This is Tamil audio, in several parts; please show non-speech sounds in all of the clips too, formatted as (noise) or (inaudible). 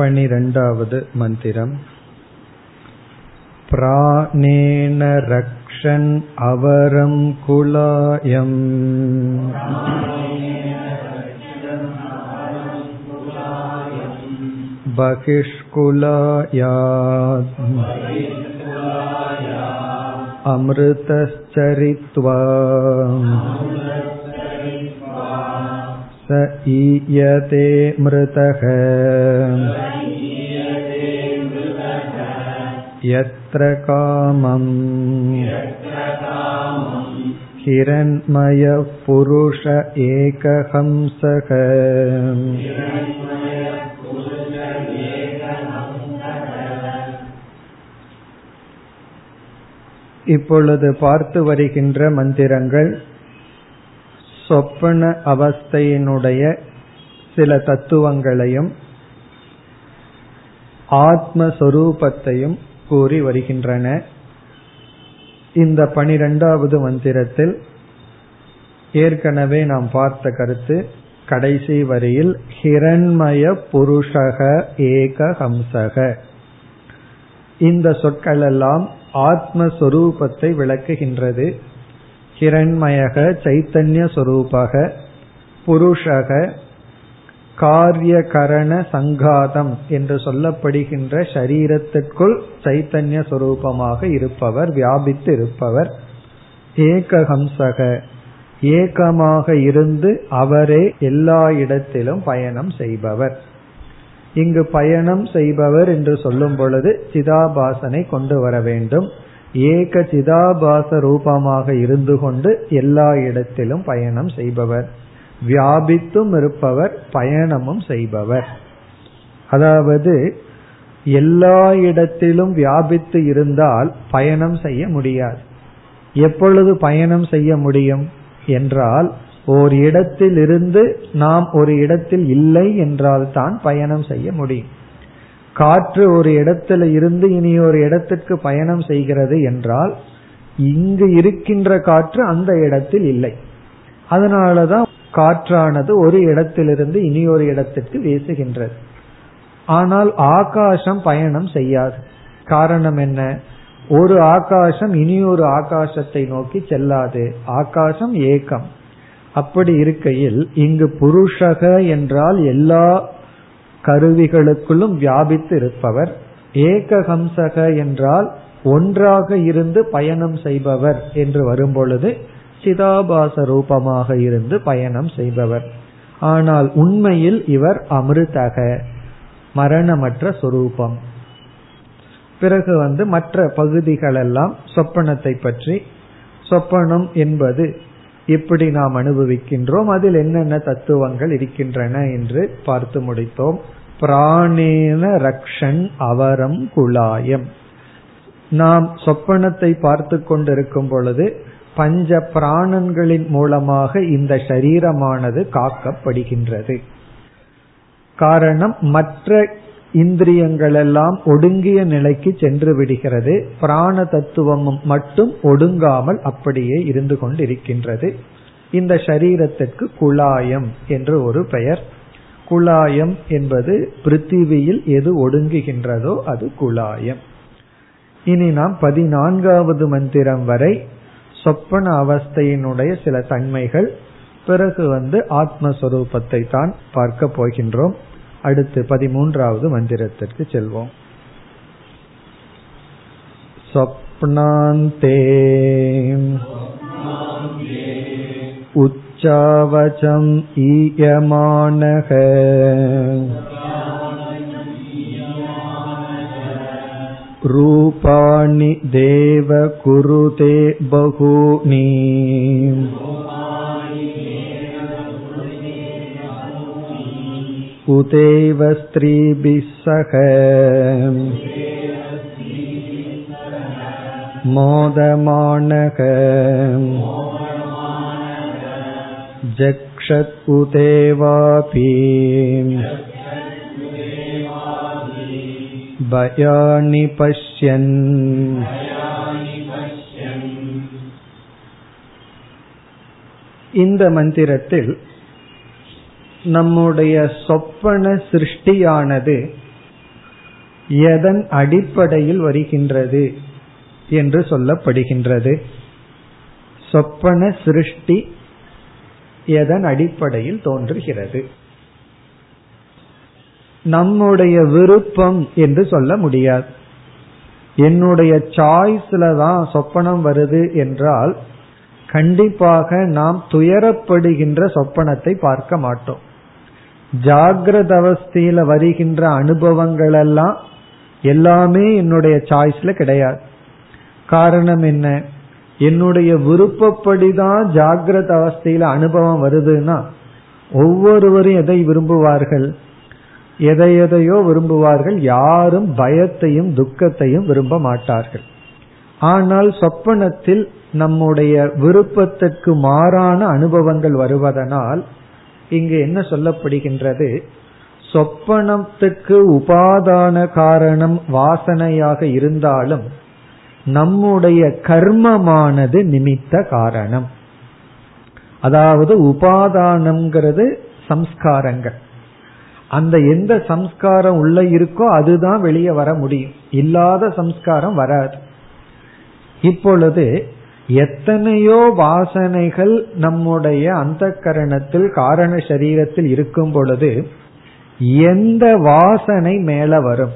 पनिरण्डावद् मन्दिरम् प्राणेन रक्षन् अवरं कुलायम् बहिष्कुलायात् अमृतश्चरित्वा स ईयते मृतः यत्र कामम् हिरण्मयः पुरुष एकहंसः இப்பொழுது பார்த்து வருகின்ற மந்திரங்கள் சொப்பன அவஸ்தையினுடைய சில தத்துவங்களையும் ஆத்மஸ்வரூபத்தையும் கூறி வருகின்றன. இந்த பனிரெண்டாவது மந்திரத்தில் ஏற்கனவே நாம் பார்த்த கருத்து கடைசி வரியில் ஹிரண்மய புருஷக ஏக ஹம்சக. இந்த சொற்களெல்லாம் ஆத்மஸ்வரூபத்தை விளக்குகின்றது. ஹிரண்மயக சைத்தன்ய சொரூபக புருஷக காரிய கரண சங்காதம் என்று சொல்லப்படுகின்ற சரீரத்திற்குள் சைத்தன்ய சொரூபமாக இருப்பவர் வியாபித்து இருப்பவர் ஏகஹம்சக ஏகமாக இருந்து அவரே எல்லா இடத்திலும் பயணம் செய்பவர். இங்கு பயணம் செய்பவர் என்று சொல்லும் பொழுது சிதாபாசனை கொண்டு வர வேண்டும். ஏக சிதாபாச ரூபமாக இருந்து கொண்டு எல்லா இடத்திலும் பயணம் செய்பவர். வியாபித்தும் இருப்பவர் பயணமும் செய்பவர். அதாவது எல்லா இடத்திலும் வியாபித்து இருந்தால் பயணம் செய்ய முடியாது. எப்பொழுது பயணம் செய்ய முடியும் என்றால் ஒரு இடத்தில் இருந்து நாம் ஒரு இடத்தில் இல்லை என்றால் தான் பயணம் செய்ய முடியும். காற்று ஒரு இடத்துல இருந்து இனி ஒரு இடத்திற்கு பயணம் செய்கிறது என்றால் இங்கு இருக்கின்ற காற்று அந்த இடத்தில் இல்லை. அதனாலதான் காற்றானது ஒரு இடத்திலிருந்து இனி ஒரு இடத்திற்கு வீசுகின்றது. ஆனால் ஆகாசம் பயணம் செய்யாது. காரணம் என்ன? ஒரு ஆகாசம் இனி ஒரு ஆகாசத்தை நோக்கி செல்லாது. ஆகாசம் ஏக்கம். அப்படி இருக்கையில் இங்கு புருஷக என்றால் எல்லா கருவிகளுக்குள்ளும் வியாபித்து இருப்பவர் ஏகஹம்சக என்றால் ஒன்றாக இருந்து பயணம் செய்பவர் என்று வரும்பொழுது சிதாபாச ரூபமாக இருந்து பயணம் செய்பவர். ஆனால் உண்மையில் இவர் அமிர்தக மரணமற்ற சொரூபம். பிறகு வந்து மற்ற பகுதிகளெல்லாம் சொப்பனத்தை பற்றி சொப்பனம் என்பது எப்படி நாம் அனுபவிக்கின்றோம். அதில் என்னென்ன தத்துவங்கள் இருக்கின்றன என்று பார்த்து முடித்தோம். பிராணேன ரக்ஷன் அவரம் குழாயம். நாம் சொப்பனத்தை பார்த்து கொண்டிருக்கும் பொழுது பஞ்ச பிராணன்களின் மூலமாக இந்த சரீரமானது காக்கப்படுகின்றது. காரணம் மற்ற இந்திரியங்கள் எல்லாம் ஒடுங்கிய நிலைக்கு சென்று விடுகிறது. பிராண தத்துவமும் மட்டும் ஒடுங்காமல் அப்படியே இருந்து கொண்டிருக்கின்றது. இந்த சரீரத்திற்கு குழாயம் என்று ஒரு பெயர். குழாயம் என்பது பிருத்திவியில் எது ஒடுங்குகின்றதோ அது குழாயம். இனி நாம் பதினான்காவது மந்திரம் வரை சொப்பன அவஸ்தையினுடைய சில தன்மைகள் பிறகு வந்து ஆத்மஸ்வரூபத்தை தான் பார்க்க போகின்றோம். அடுத்து பதிமூன்றாவது மந்திரத்திற்கு செல்வோம் स्वप्नान्ते उच्चावचम् ईयमानः रूपाणि देव कुरुते बहूनि उदेव स्त्रीभिः सह मोदमानः जक्षत् उदेवापि भयानि पश्यन् இந்த மந்திரத்தில் நம்முடைய சொப்பன சிருஷ்டியானது எதன் அடிப்படையில் வருகின்றது என்று சொல்லப்படுகின்றது. சொப்பன சிருஷ்டி எதன் அடிப்படையில் தோன்றுகிறது. நம்முடைய விருப்பம் என்று சொல்ல முடியாது. என்னுடைய சாய்ஸ்ல தான் சொப்பனம் வருது என்றால் கண்டிப்பாக நாம் துயரப்படுகின்ற சொப்பனத்தை பார்க்க மாட்டோம். ஜாகிரத அவஸ்தையில வருகின்ற அனுபவங்கள் எல்லாம் எல்லாமே என்னுடைய சாய்ஸ்ல கிடையாது. காரணம் என்ன? என்னுடைய விருப்பப்படிதான் ஜாகிரத அவஸ்தையில அனுபவம் வருதுன்னா ஒவ்வொருவரும் எதை விரும்புவார்கள்? எதை எதையோ விரும்புவார்கள். யாரும் பயத்தையும் துக்கத்தையும் விரும்ப மாட்டார்கள். ஆனால் சொப்பனத்தில் நம்முடைய விருப்பத்திற்கு மாறான அனுபவங்கள் வருவதனால் இங்கு என்ன சொல்லப்படுகின்றது? சொப்பனத்துக்கு உபாதான காரணம் வாசனையாக இருந்தாலும் நம்முடைய கர்மமானது நிமித்த காரணம். அதாவது உபாதானம்ங்கிறது சம்ஸ்காரங்கள். அந்த எந்த சம்ஸ்காரம் உள்ள இருக்கோ அதுதான் வெளியே வர முடியும். இல்லாத சம்ஸ்காரம் வராது. இப்பொழுது எத்தனையோ வாசனைகள் நம்முடைய அந்த கரணத்தில் காரண சரீரத்தில் இருக்கும் பொழுது எந்த வாசனை மேல வரும்?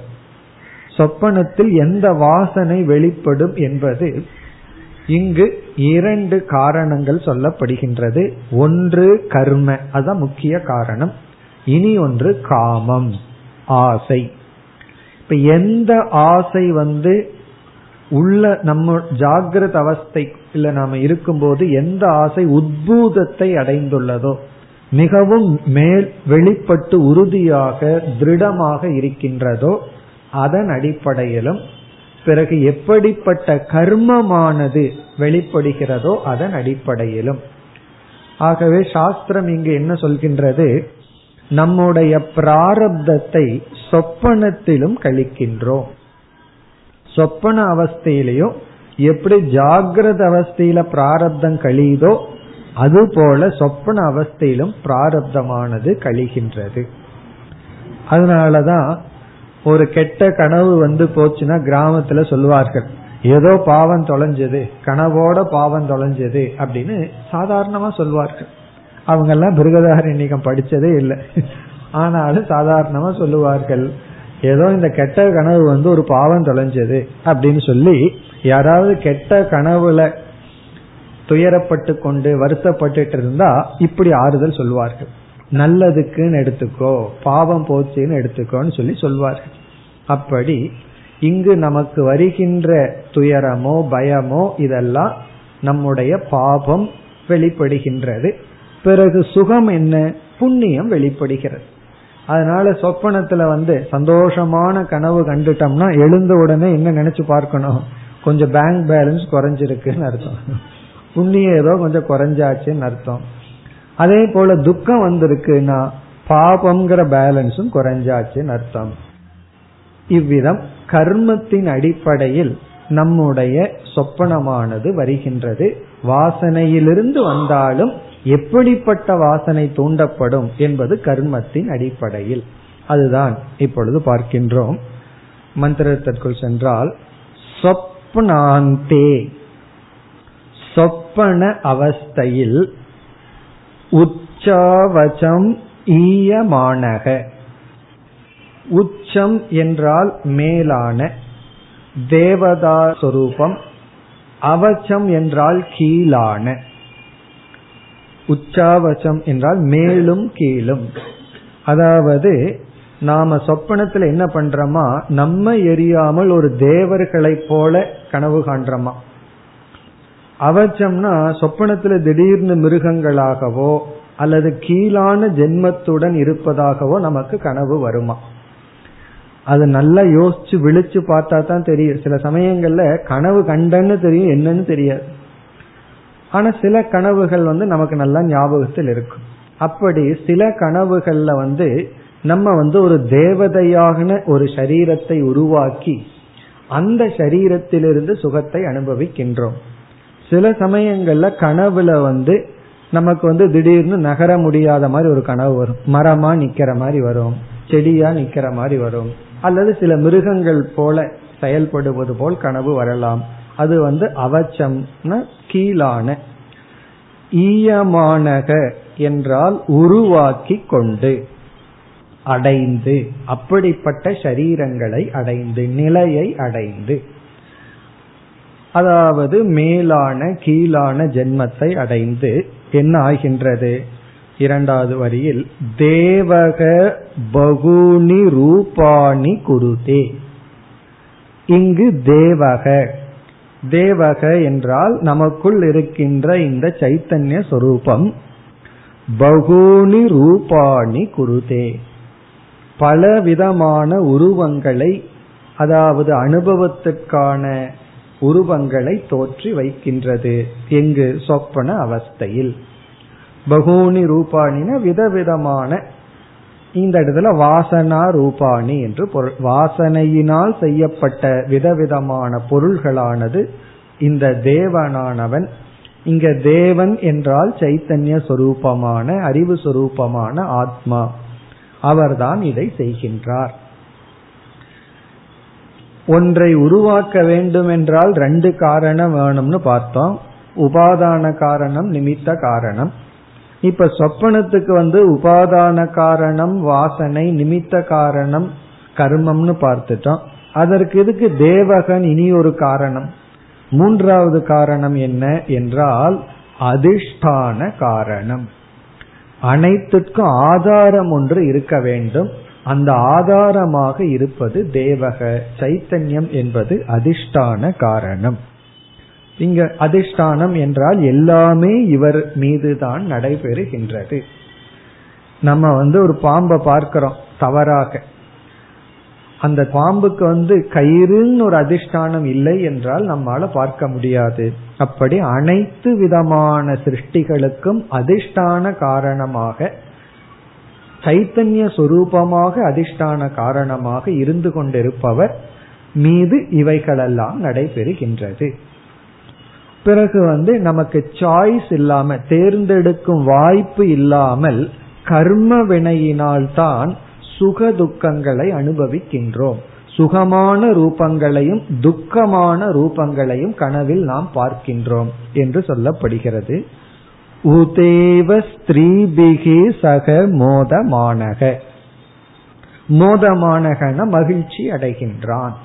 சொப்பனத்தில் எந்த வாசனை வெளிப்படும் என்பது இங்கு இரண்டு காரணங்கள் சொல்லப்படுகின்றது. ஒன்று கர்ம அதுதான் முக்கிய காரணம். இனி ஒன்று காமம் ஆசை. இப்ப எந்த ஆசை வந்து உள்ள நம்ம ஜாகிரத அவஸ்தை இல்ல நாம இருக்கும்போது எந்த ஆசை உத்பூதத்தை அடைந்துள்ளதோ மிகவும் மேல் வெளிப்பட்டு உறுதியாக திருடமாக இருக்கின்றதோ அதன் அடிப்படையிலும் பிறகு எப்படிப்பட்ட கர்மமானது வெளிப்படுகிறதோ அதன் அடிப்படையிலும். ஆகவே சாஸ்திரம் இங்கு என்ன சொல்கின்றது? நம்முடைய பிராரப்தத்தை சொப்பனத்திலும் கழிக்கின்றோம். சொப்பன அவஸ்தையிலையும் எப்படி ஜாகிரத அவஸ்தையில பிராரப்தம் கழியுதோ அதுபோல சொப்பன அவஸ்தையிலும் பிராரப்தமானது கழிகின்றது. அதனாலதான் ஒரு கெட்ட கனவு வந்து போச்சுன்னா கிராமத்துல சொல்லுவார்கள் ஏதோ பாவம் தொலைஞ்சது கனவோட பாவம் தொலைஞ்சது அப்படின்னு சாதாரணமா சொல்வார்கள் அவங்க எல்லாம் பிருகதாரண்யகம் படிச்சதே இல்லை. ஆனாலும் சாதாரணமா சொல்லுவார்கள் ஏதோ இந்த கெட்ட கனவு வந்து ஒரு பாவம் தொலைஞ்சது அப்படின்னு சொல்லி யாராவது கெட்ட கனவுல துயரப்பட்டு கொண்டு வருத்தப்பட்டு இருந்தா இப்படி ஆறுதல் சொல்வார்கள். நல்லதுக்குன்னு எடுத்துக்கோ பாவம் போச்சுன்னு எடுத்துக்கோன்னு சொல்லி சொல்வார்கள். அப்படி இங்கு நமக்கு வருகின்ற துயரமோ பயமோ இதெல்லாம் நம்முடைய பாபம் வெளிப்படுகின்றது. பிறகு சுகம் என்ன? புண்ணியம் வெளிப்படுகிறது. அதனால சொப்பனத்துல வந்து சந்தோஷமான கனவு கண்டுட்டோம்னா எழுந்த உடனே என்ன நினைச்சு பார்க்கணும்? கொஞ்சம் பேங்க் பேலன்ஸ் குறைஞ்சிருக்குன்னு அர்த்தம். புண்ணியம் ஏதோ கொஞ்சம் குறைஞ்சாச்சுன்னு அர்த்தம். அதே போல துக்கம் வந்திருக்குன்னா பாபம்ங்கிற பேலன்ஸும் குறைஞ்சாச்சுன்னு அர்த்தம். இவ்விதம் கர்மத்தின் அடிப்படையில் நம்முடைய சொப்பனமானது வருகின்றது. வாசனையிலிருந்து வந்தாலும் எப்படிப்பட்ட வாசனை தூண்டப்படும் என்பது கர்மத்தின் அடிப்படையில். அதுதான் இப்பொழுது பார்க்கின்றோம். மந்திரத்திற்குள் சென்றால் சொப்னாந்தே. சொப்பன அவஸ்தையில் உச்சாவச்சம் ஈயமானக. உச்சம் என்றால் மேலான தேவதா சொரூபம் அவச்சம் என்றால் கீழான. உச்சாவசம் என்றால் மேலும் கீழும். அதாவது நாம சொப்பனத்துல என்ன பண்றோமா நம்ம எரியாமல் ஒரு தேவர்களை போல கனவு காண்றோமா. அவச்சம்னா சொப்பனத்துல திடீர்னு மிருகங்களாகவோ அல்லது கீழான ஜென்மத்துடன் இருப்பதாகவோ நமக்கு கனவு வருமா. அது நல்லா யோசிச்சு விழிச்சு பார்த்தா தான் தெரியும். சில சமயங்கள்ல கனவு கண்டன்னு தெரியும் என்னன்னு தெரியாது. ஆனா சில கனவுகள் வந்து நமக்கு நல்லா ஞாபகத்தில் இருக்கும். அப்படி சில கனவுகள்ல வந்து நம்ம வந்து ஒரு தேவதையான ஒரு சரீரத்தை உருவாக்கி அந்த சரீரத்திலிருந்து சுகத்தை அனுபவிக்கின்றோம். சில சமயங்கள்ல கனவுல வந்து நமக்கு வந்து திடீர்னு நகர முடியாத மாதிரி ஒரு கனவு வரும். மரமா நிக்கிற மாதிரி வரும். செடியா நிக்கிற மாதிரி வரும். அல்லது சில மிருகங்கள் போல செயல்படுவது போல் கனவு வரலாம். அது வந்து அவச்சம்னா கீழான ஈயமானக என்றால் உருவாக்கி கொண்டு அடைந்து அப்படிப்பட்ட சரீரங்களை அடைந்து நிலையை அடைந்து அதாவது மேலான கீழான ஜென்மத்தை அடைந்து என்ன ஆகின்றது? இரண்டாவது வரியில் தேவக பகுனி ரூபாணி குருதே. இங்கு தேவக தேவக என்றால் நமக்குள் இருக்கின்ற இந்த சைத்தன்ய சொரூபம். பகுனி ரூபாணி குருதே. பலவிதமான உருவங்களை அதாவது அனுபவத்துக்கான உருவங்களை தோற்றி வைக்கின்றது எங்கு சொப்பன அவஸ்தையில். பகூனி ரூபாணின விதவிதமான இந்த இடத்துல வாசனா ரூபாணி என்று பொருள். வாசனையினால் செய்யப்பட்ட விதவிதமான பொருள்களானது இந்த தேவனானவன். இங்க தேவன் என்றால் சைத்தன்ய சொரூபமான அறிவு சொரூபமான ஆத்மா. அவர்தான் இதை செய்கின்றார். ஒன்றை உருவாக்க வேண்டும் என்றால் ரெண்டு காரணம் வேணும்னு பார்த்தோம். உபாதான காரணம் நிமித்த காரணம். இப்ப சொப்பனத்துக்கு வந்து உபாதான காரணம் வாசனை நிமித்த காரணம் கர்மம்னு பார்த்துட்டோம். அதற்கு இதுக்கு தேவகன் இனி ஒரு காரணம்? மூன்றாவது காரணம் என்ன என்றால் அதிஷ்டான காரணம். அனைத்துக்கும் ஆதாரம் ஒன்று இருக்க வேண்டும். அந்த ஆதாரமாக இருப்பது தேவக. சைத்தன்யம் என்பது அதிஷ்டான காரணம். இங்க அதிஷ்டானம் என்றால் எல்லாமே இவர் மீதுதான் நடைபெறுகின்றது. நம்ம வந்து ஒரு பாம்பை பார்க்கிறோம் தவறாக. அந்த பாம்புக்கு வந்து கயிறுன்னு ஒரு அதிஷ்டானம் இல்லை என்றால் நம்மால பார்க்க முடியாது. அப்படி அனைத்து விதமான சிருஷ்டிகளுக்கும் அதிஷ்டான காரணமாக சைத்தன்ய சொரூபமாக அதிஷ்டான காரணமாக இருந்து கொண்டிருப்பவர் மீது இவைகளெல்லாம் நடைபெறுகின்றது. பிறகு வந்து நமக்கு சாய்ஸ் இல்லாம தேர்ந்தெடுக்கும் வாய்ப்பு இல்லாமல் கர்ம வினையினால் தான் சுக துக்கங்களை அனுபவிக்கின்றோம். சுகமான ரூபங்களையும் துக்கமான ரூபங்களையும் கனவில் நாம் பார்க்கின்றோம் என்று சொல்லப்படுகிறது. உதேவ ஸ்திரீபிகி சக மோதமானக. மோதமானகன மகிழ்ச்சி அடைகின்றான்.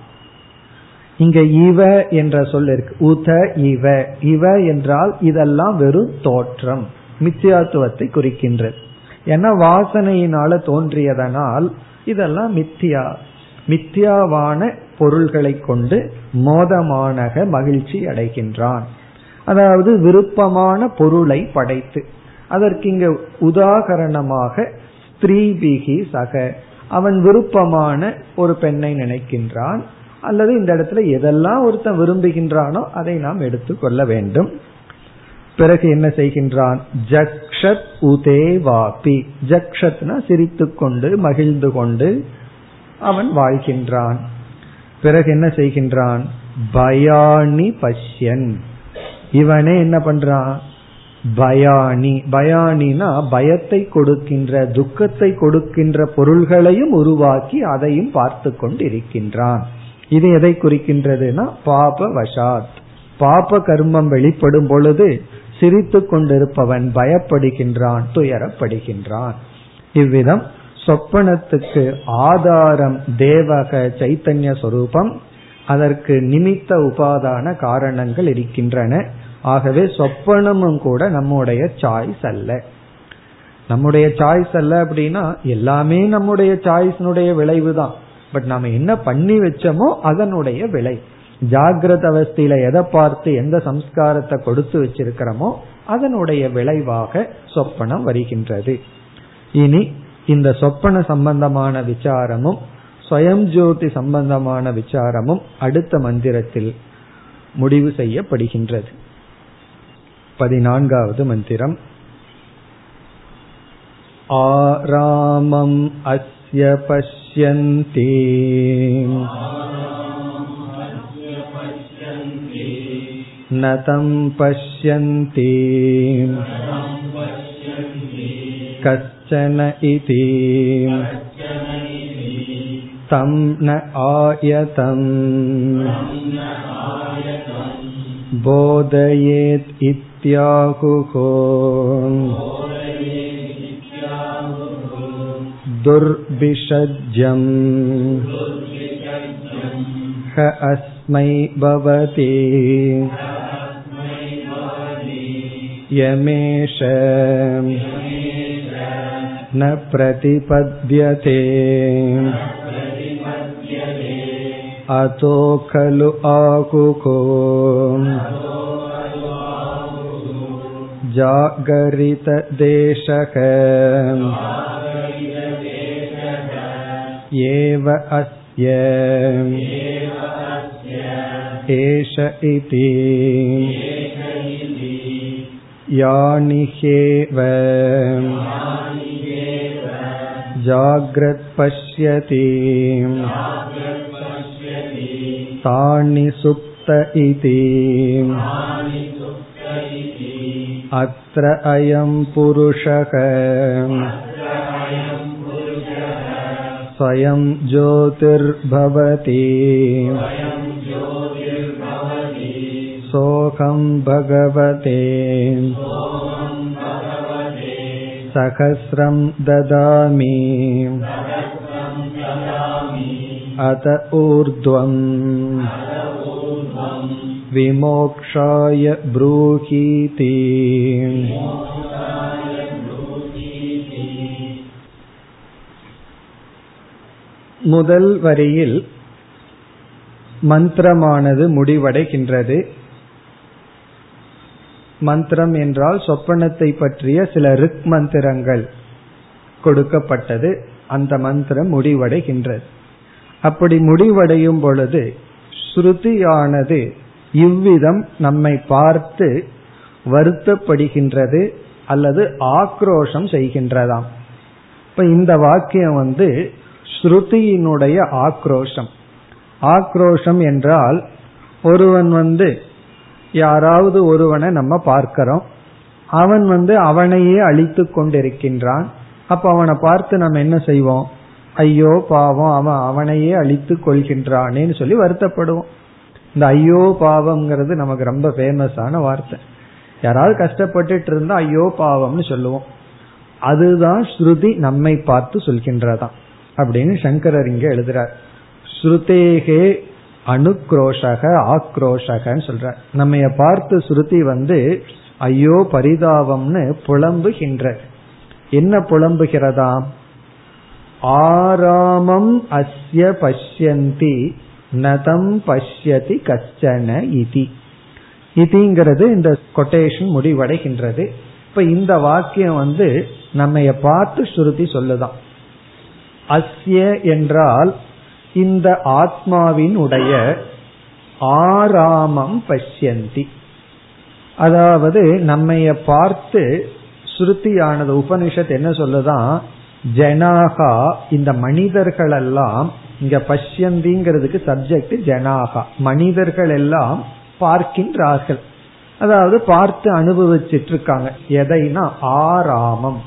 இங்க இவ என்ற சொல் இருக்கு. உத இவ. இவ என்றால் இதெல்லாம் வெறும் தோற்றம் மித்தியாத்துவத்தை குறிக்கின்றது. ஏன்னா வாசனையினால தோன்றியதனால் இதெல்லாம் மித்தியா மித்தியாவான பொருள்களை கொண்டு மோதமானக மகிழ்ச்சி அடைகின்றான். அதாவது விருப்பமான பொருளை படைத்து. அதற்கு இங்க உதாகரணமாக ஸ்திரீபிகி சக. அவன் விருப்பமான ஒரு பெண்ணை நினைக்கின்றான். அல்லது இந்த இடத்துல எதெல்லாம் ஒருத்தன் விரும்புகின்றானோ அதை நாம் எடுத்துக்கொள்ள வேண்டும். பிறகு என்ன செய்கின்றான்? ஜக்ஷத் உதே வாபி. ஜக்ஷத்னா சிரித்து கொண்டு மகிழ்ந்து கொண்டு அவன் வாழ்கின்றான். பிறகு என்ன செய்கின்றான்? பயானி பஷ்யன். இவனே என்ன பண்றான்? பயானி. பயானினா பயத்தை கொடுக்கின்ற துக்கத்தை கொடுக்கின்ற பொருள்களையும் உருவாக்கி அதையும் பார்த்து கொண்டு இருக்கின்றான் இது எதை குறிக்கின்றதுனா பாப வசாத் பாப கர்மம் வெளிப்படும் பொழுது சிரித்து கொண்டிருப்பவன் பயப்படுகின்றான் துயரப்படுகின்றான். இவ்விதம் சொப்பனத்துக்கு ஆதாரம் தேவக சைத்தன்ய சொரூபம். அதற்கு நிமித்த உபாதான காரணங்கள் இருக்கின்றன. ஆகவே சொப்பனமும் கூட நம்முடைய சாய்ஸ் அல்ல. நம்முடைய சாய்ஸ் அல்ல அப்படின்னா எல்லாமே நம்முடைய சாய்ஸினுடைய விளைவு தான் பட் நாம என்ன பண்ணி வச்சோமோ அதனுடைய விலை. ஜாகிரத அவஸ்தையில எதை பார்த்து எந்த சம்ஸ்காரத்தை கொடுத்து வச்சிருக்கிறோமோ அதனுடைய விளைவாக சொப்பனம் வருகின்றது. இனி இந்த சொப்பன சம்பந்தமான விசாரமும் ஸ்வயம் ஜோதி சம்பந்தமான விசாரமும் அடுத்த மந்திரத்தில் முடிவு செய்யப்படுகின்றது. பதினான்காவது மந்திரம். ஆராமம் अस्य पश्यन्ति न तं पश्यन्ति कश्चन इति तं न आयतम् बोधयेत् इत्याहुः दुर्विषज्यम् ह अस्मै भवति यमेष न प्रतिपद्यते अतो खलु आकुको जागरितदेशः एव अस्य एष इति यानिह्येव जाग्रत्पश्यति तानि सुप्त इति अत्र अयं पुरुषः स्वयं ज्योतिर्भवति सोऽहं भगवते सहस्रं ददामि अत ऊर्ध्वम् विमोक्षाय ब्रूहीति முதல் வரியில் மந்திரமானது முடிவடைகின்றது. மந்திரம் என்றால் சொப்பனத்தை பற்றிய சில ரிக் மந்திரங்கள் கொடுக்கப்பட்டது. அந்த மந்திரம் முடிவடைகின்றது. அப்படி முடிவடையும் பொழுது ஸ்ருதியானது இவ்விதம் நம்மை பார்த்து வருத்தப்படுகின்றது அல்லது ஆக்ரோஷம் செய்கின்றதாம். இப்ப இந்த வாக்கியம் வந்து ஸ்ருதியினுடைய ஆக்ரோஷம். ஆக்ரோஷம் என்றால் ஒருவன் வந்து யாராவது ஒருவனை நம்ம பார்க்கிறோம். அவன் வந்து அவனையே அழித்து கொண்டிருக்கின்றான். அப்ப அவனை பார்த்து நம்ம என்ன செய்வோம்? ஐயோ பாவம் அவன் அவனையே அழித்து கொள்கின்றானேன்னு சொல்லி வருத்தப்படுவோம். இந்த ஐயோ பாவம்ங்கிறது நமக்கு ரொம்ப ஃபேமஸான வார்த்தை. யாராவது கஷ்டப்பட்டுட்டு இருந்தா ஐயோ பாவம்னு சொல்லுவோம். அதுதான் ஸ்ருதி நம்மை பார்த்து சொல்கின்றதான் அப்படின்னு சங்கரர் இங்க எழுதுறார். ஸ்ருதேகே அனுக்ரோஷக ஆக்ரோஷகன்னு சொல்ற நம்ம பார்த்து ஸ்ருதி வந்து ஐயோ பரிதாபம்னு புலம்புகின்ற. என்ன புலம்புகிறதாம் ஆராமம் அஸ்ய பஷ்யந்தி நதம் பஷ்யதி கச்சன இதி. இதிங்கிறது இந்த கொட்டேஷன் முடிவடைகின்றது. இப்ப இந்த வாக்கியம் வந்து நம்ம பார்த்து ஸ்ருதி சொல்லுதான். அஸ்ய என்றால் இந்த ஆத்மாவின் உடைய ஆராமம் பஷ்யந்தி. அதாவது நம்மைய பார்த்து ஸ்ருதியானது உபனிஷத் என்ன சொல்லுதான் ஜனாகா இந்த மனிதர்கள் எல்லாம் இங்க பஷ்யந்திங்கிறதுக்கு சப்ஜெக்ட் ஜனாகா. மனிதர்கள் எல்லாம் பார்க்கின்றார்கள். அதாவது பார்த்து அனுபவிச்சிட்டு இருக்காங்க எதைனா? ஆராமம்.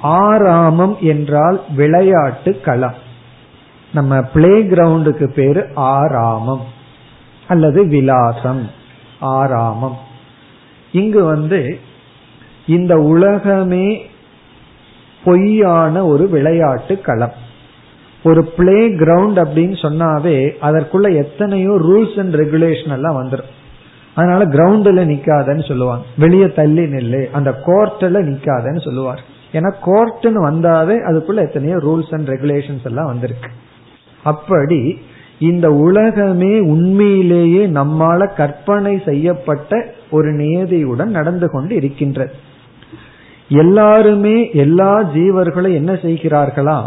ஆராமம் என்றால் விளையாட்டு களம். நம்ம பிளே கிரவுண்டுக்கு பேரு ஆராமம் அல்லது விலாசம் ஆராமம் இங்கு வந்து இந்த உலகமே பொய்யான ஒரு விளையாட்டு களம். ஒரு பிளே கிரவுண்ட் அப்படின்னு சொன்னாவே அதற்குள்ள எத்தனையோ ரூல்ஸ் அண்ட் ரெகுலேஷன் எல்லாம் வந்துடும் அதனால கிரவுண்ட்ல நிக்காதன்னு சொல்லுவாங்க. வெளியே தள்ளி நெல்லு அந்த கோர்ட்ல நிக்காதன்னு சொல்லுவார். ஏன்னா கோர்ட்னு வந்தாவே அதுக்குள்ள எத்தனையோ ரூல்ஸ் அண்ட் ரெகுலேஷன்ஸ் எல்லாம் வந்திருக்கு. அப்படி இந்த உலகமே உண்மையிலேயே நம்மால கற்பனை செய்யப்பட்ட ஒரு நியதியுடன் நடந்து கொண்டு இருக்கின்றது. எல்லாருமே எல்லா ஜீவர்களும் என்ன செய்கிறார்களா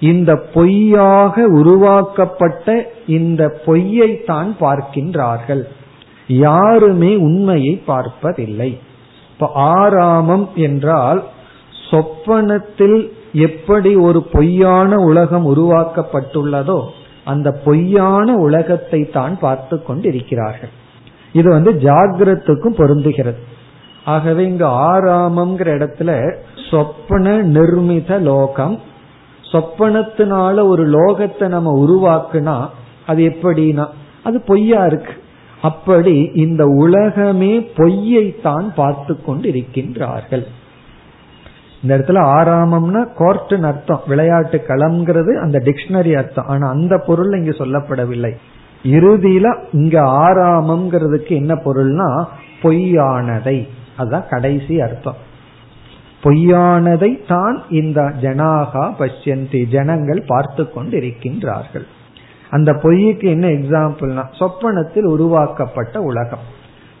இந்த பொய்யாக உருவாக்கப்பட்ட இந்த பொய்யை தான் பார்க்கின்றார்கள். யாருமே உண்மையை பார்ப்பதில்லை. இப்ப ஆராமம் என்றால் சொப்பனத்தில் எப்படி ஒரு பொய்யான உலகம் உருவாக்கப்பட்டுள்ளதோ அந்த பொய்யான உலகத்தை தான் பார்த்து கொண்டிருக்கிறார்கள். இது வந்து ஜாகிரத்துக்கும் பொருந்துகிறது. ஆகவே இங்கு ஆராமம்ங்கிற இடத்துல சொப்பன நிர்மித லோகம் சொப்பனத்தினால ஒரு லோகத்தை நம்ம உருவாக்குனா அது எப்படின்னா அது பொய்யா இருக்கு. அப்படி இந்த உலகமே பொய்யைத்தான் பார்த்து கொண்டு இருக்கின்றார்கள் இந்த இடத்துல ஆறாமம்னா கோர்ட்டுன்னு அர்த்தம். விளையாட்டு களம்ங்கிறது அந்த டிக்ஷனரி அர்த்தம். ஆனா அந்த பொருள் இங்க சொல்லப்படவில்லை. இறுதியில இங்க ஆறாமம்ங்கிறதுக்கு என்ன பொருள்னா பொய்யானதை. அதுதான் கடைசி அர்த்தம். பொய்யானதை தான் இந்த ஜனாகா பஷ்யந்தி ஜனங்கள் பார்த்து கொண்டு இருக்கின்றார்கள் அந்த பொய்யுக்கு என்ன எக்ஸாம்பிள்னா சொப்பனத்தில் உருவாக்கப்பட்ட உலகம்.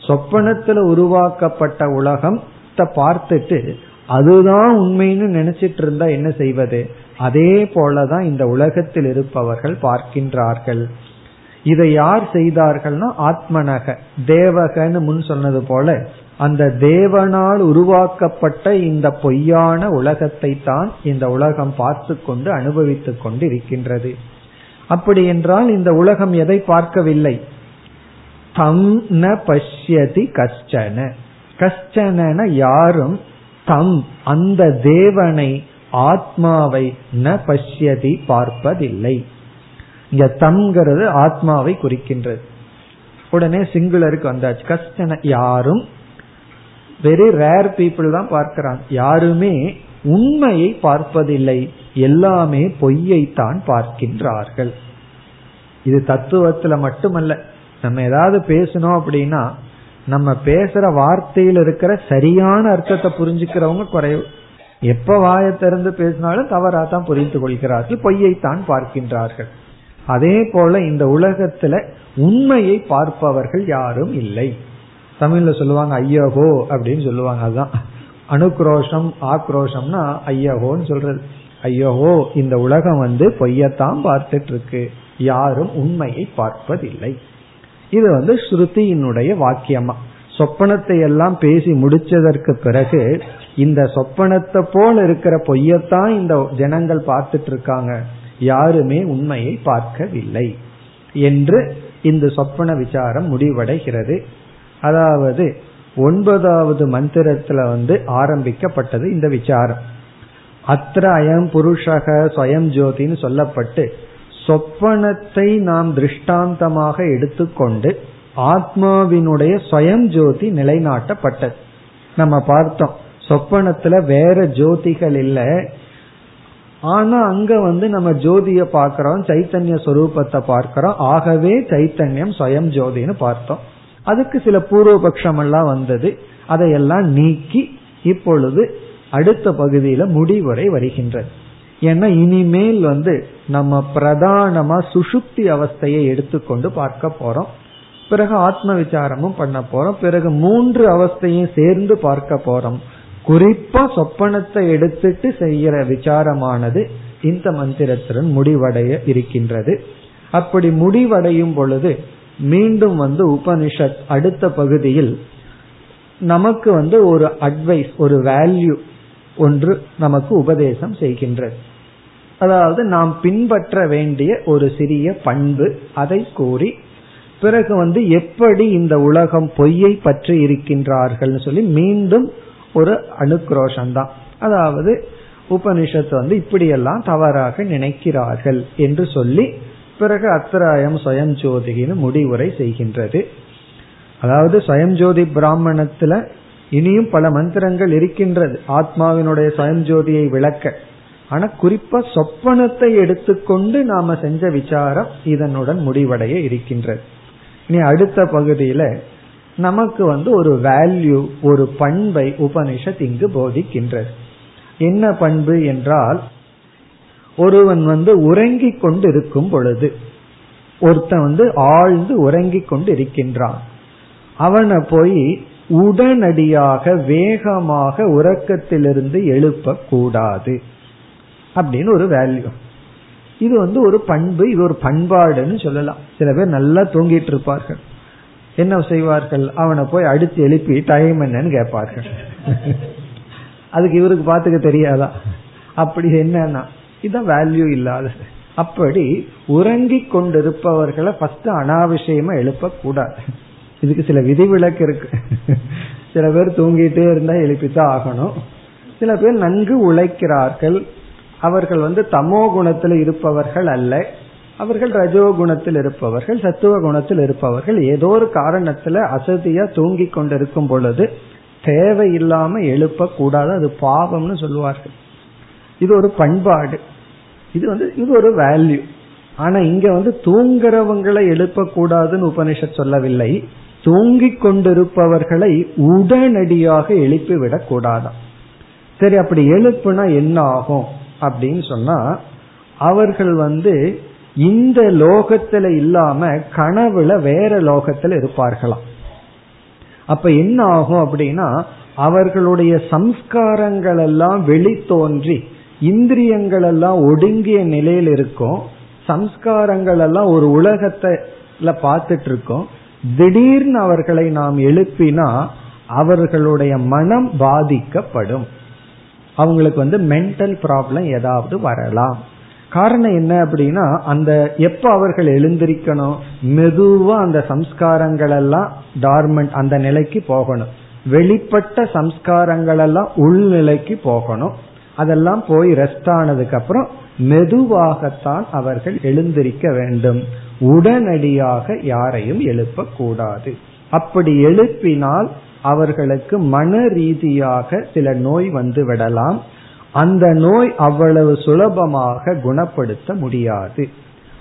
சொப்பனத்தில் உருவாக்கப்பட்ட உலகம் பார்த்துட்டு அதுதான் உண்மைன்னு நினைச்சிட்டு இருந்தா என்ன செய்வது? அதே போலதான் இந்த உலகத்தில் இருப்பவர்கள் பார்க்கின்றார்கள். இதை யார் செய்தார்கள்னா ஆத்மனக தேவகன்னு முன் சொன்னது போல அந்த தேவனால் உருவாக்கப்பட்ட இந்த பொய்யான உலகத்தை தான் இந்த உலகம் பார்த்து கொண்டு அனுபவித்துக் கொண்டு இருக்கின்றது அப்படி என்றால் இந்த உலகம் எதை பார்க்கவில்லை? தம் ந பஷ்யதி கஷ்டன. கஷ்டன யாரும் தம் அந்த தேவனை ஆத்மாவை ந பஷ்யதி பார்ப்பதில்லை. இங்க தம்ங்கிறது ஆத்மாவை குறிக்கின்றது. உடனே சிங்குலருக்கு வந்தாச்சு. கஷ்டன யாரும் வெரி ரேர் பீப்புள் தான் பார்க்கிறாங்க யாருமே உண்மையை பார்ப்பதில்லை. எல்லாமே பொய்யைத்தான் பார்க்கின்றார்கள். இது தத்துவத்துல மட்டுமல்ல. நம்ம ஏதாவது பேசணும் அப்படின்னா நம்ம பேசுற வார்த்தையில் இருக்கிற சரியான அர்த்தத்தை புரிஞ்சுக்கிறவங்க குறைவு எப்ப வாயை திறந்து பேசினாலும் தவறா தான் புரிந்து கொள்கிறார்கள் பொய்யைத்தான் பார்க்கின்றார்கள். அதே போல இந்த உலகத்துல உண்மையை பார்ப்பவர்கள் யாரும் இல்லை. தமிழ்ல சொல்லுவாங்க ஐயகோ அப்படின்னு சொல்லுவாங்க அதுதான் அனுக்ரோஷம் ஆக்ரோஷம்னா ஐயகோன்னு சொல்றது. ஐயகோ இந்த உலகம் வந்து பொய்யத்தான் பார்த்துட்டு இருக்கு. யாரும் உண்மையை பார்ப்பதில்லை. இது வந்து ஸ்ருதியினுடைய வாக்கியமா. சொப்பனத்தை எல்லாம் பேசி முடிச்சதற்கு பிறகு இந்த சொப்பனத்தை போல் இருக்கிற பொய்யத்தான் இந்த ஜனங்கள் பார்த்துட்டு இருக்காங்க யாருமே உண்மையை பார்க்கவில்லை என்று இந்த சொப்பன விசாரம் முடிவடைகிறது. அதாவது ஒன்பதாவது மந்திரத்துல வந்து ஆரம்பிக்கப்பட்டது இந்த விசாரம். அத்திர அயம் புருஷக ஸ்வயம் ஜோதின்னு சொல்லப்பட்டு சொப்பனத்தை நாம் திருஷ்டாந்தமாக எடுத்துக்கொண்டு ஆத்மாவினுடைய ஸ்வயம் ஜோதி நிலைநாட்டப்பட்டது. நம்ம பார்த்தோம் சொப்பனத்துல வேற ஜோதிகள் இல்லை. ஆனா அங்க வந்து நம்ம ஜோதிய பார்க்கிறோம் சைத்தன்ய சொரூபத்தை பார்க்கிறோம். ஆகவே சைத்தன்யம் ஸ்வயம் ஜோதின்னு பார்த்தோம். அதுக்கு சில பூர்வபக்ஷம் எல்லாம் வந்தது. அதையெல்லாம் நீக்கி இப்பொழுது அடுத்த பகுதியில முடிவுரை வருகின்றது. ஏன்னா இனிமேல் வந்து நம்ம பிரதானமா சுசுப்தி அவஸ்தையை எடுத்துக்கொண்டு பார்க்க போறோம். பிறகு ஆத்ம விசாரமும் பண்ண போறோம். பிறகு மூன்று அவஸ்தையும் சேர்ந்து பார்க்க போறோம். குறிப்பா சொப்பனத்தை எடுத்துட்டு செய்கிற விசாரமானது இந்த மந்திரத்துடன் முடிவடைய இருக்கின்றது. அப்படி முடிவடையும் பொழுது மீண்டும் வந்து உபனிஷத் அடுத்த பகுதியில் நமக்கு வந்து ஒரு அட்வைஸ் ஒரு வேல்யூ ஒன்று நமக்கு உபதேசம் செய்கின்றது. அதாவது நாம் பின்பற்ற வேண்டிய ஒரு சிறிய பண்பு அதை கூறி பிறகு வந்து எப்படி இந்த உலகம் பொய்யை பற்றி இருக்கின்றார்கள் சொல்லி மீண்டும் ஒரு அனுக்ரோஷம் தான் அதாவது உபனிஷத்து வந்து இப்படியெல்லாம் தவறாக நினைக்கிறார்கள் என்று சொல்லி பிறகு அத்திராயம் சுயம் ஜோதிகின்னு முடிவுரை செய்கின்றது. அதாவது சுயம் ஜோதி பிராமணத்துல இனியும் பல மந்திரங்கள் இருக்கின்றது. ஆத்மாவினுடைய சுயம் ஜோதியை விளக்க. ஆனா குறிப்பா சொப்பனத்தை எடுத்துக்கொண்டு நாம செஞ்ச விசாரம் இதனுடன் முடிவடைய இருக்கின்றது. இனி அடுத்த பகுதியில நமக்கு வந்து ஒரு வேல்யூ ஒரு பண்பை உபனிஷத் இங்கு போதிக்கின்றது. என்ன பண்பு என்றால் ஒருவன் வந்து உறங்கிக் கொண்டு இருக்கும் பொழுது ஒருத்தன் வந்து ஆழ்ந்து உறங்கிக் கொண்டு இருக்கின்றான் அவனை போய் உடனடியாக வேகமாக உறக்கத்திலிருந்து எழுப்பக்கூடாது. அப்படின்னு ஒரு வேல்யூ இது வந்து ஒரு பண்பு இது ஒரு பண்பாடுன்னு சொல்லலாம். சில பேர் நல்லா தூங்கிட்டு இருப்பார்கள். என்ன செய்வார்கள்? அவனை போய் அடித்து எழுப்பி டைம் என்னன்னு கேட்பார்கள். அதுக்கு இவருக்கு பார்த்துக்க தெரியாதா? அப்படி என்னன்னா இதுதான் வேல்யூ இல்லாதது. அப்படி உறங்கிக் கொண்டிருப்பவர்களை ஃபர்ஸ்ட் அனாவசியமா எழுப்பக்கூடாது. இதுக்கு சில விதிவிலக்கு இருக்கு. சில பேர் தூங்கிட்டே இருந்தா எழுப்பித்தான் ஆகணும். சில பேர் நன்கு உழைக்கிறார்கள். அவர்கள் வந்து தமோ குணத்தில் இருப்பவர்கள் அல்ல. அவர்கள் ரஜோ குணத்தில் இருப்பவர்கள் சத்துவ குணத்தில் இருப்பவர்கள். ஏதோ ஒரு காரணத்துல அசதியா தூங்கி கொண்டிருக்கும் பொழுது தேவையில்லாம எழுப்ப கூடாது. அது பாவம்னு சொல்லுவார்கள். இது ஒரு பண்பாடு. இது வந்து இது ஒரு வேல்யூ ஆனா இங்க வந்து தூங்குறவங்களை எழுப்பக்கூடாதுன்னு உபனிஷத் சொல்லவில்லை. தூங்கிக் கொண்டிருப்பவர்களை உடனடியாக எழுப்பிவிடக் கூடாதாம். சரி அப்படி எழுப்புனா என்ன ஆகும் அப்படின்னு சொன்னா அவர்கள் வந்து இந்த லோகத்துல இல்லாம கனவுல வேற லோகத்துல இருப்பார்களாம். அப்ப என்ன ஆகும் அப்படின்னா அவர்களுடைய சம்ஸ்காரங்கள் எல்லாம் வெளித்தோன்றி இந்திரியங்கள் எல்லாம் ஒடுங்கிய நிலையில் இருக்கும் சம்ஸ்காரங்கள் எல்லாம் ஒரு உலகத்தை பார்த்துட்டு இருக்கோம் திடீர்னு அவர்களை நாம் எழுப்பினா அவர்களுடைய மனம் பாதிக்கப்படும். அவங்களுக்கு வந்து மென்டல் ப்ராப்ளம் ஏதாவது வரலாம். காரணம் என்ன அப்படின்னா அந்த எப்ப அவர்கள் எழுந்திருக்கணும் மெதுவா அந்த சம்ஸ்காரங்கள் எல்லாம் டார்மெண்ட் அந்த நிலைக்கு போகணும். வெளிப்பட்ட சம்ஸ்காரங்கள் எல்லாம் உள்நிலைக்கு போகணும். அதெல்லாம் போய் ரெஸ்ட் ஆனதுக்கு அப்புறம் மெதுவாகத்தான் அவர்கள் எழுந்திருக்க வேண்டும். உடனடியாக யாரையும் எழுப்பக்கூடாது. அப்படி எழுப்பினால் அவர்களுக்கு மன ரீதியாக சில நோய் வந்து விடலாம். அந்த நோய் அவ்வளவு சுலபமாக குணப்படுத்த முடியாது.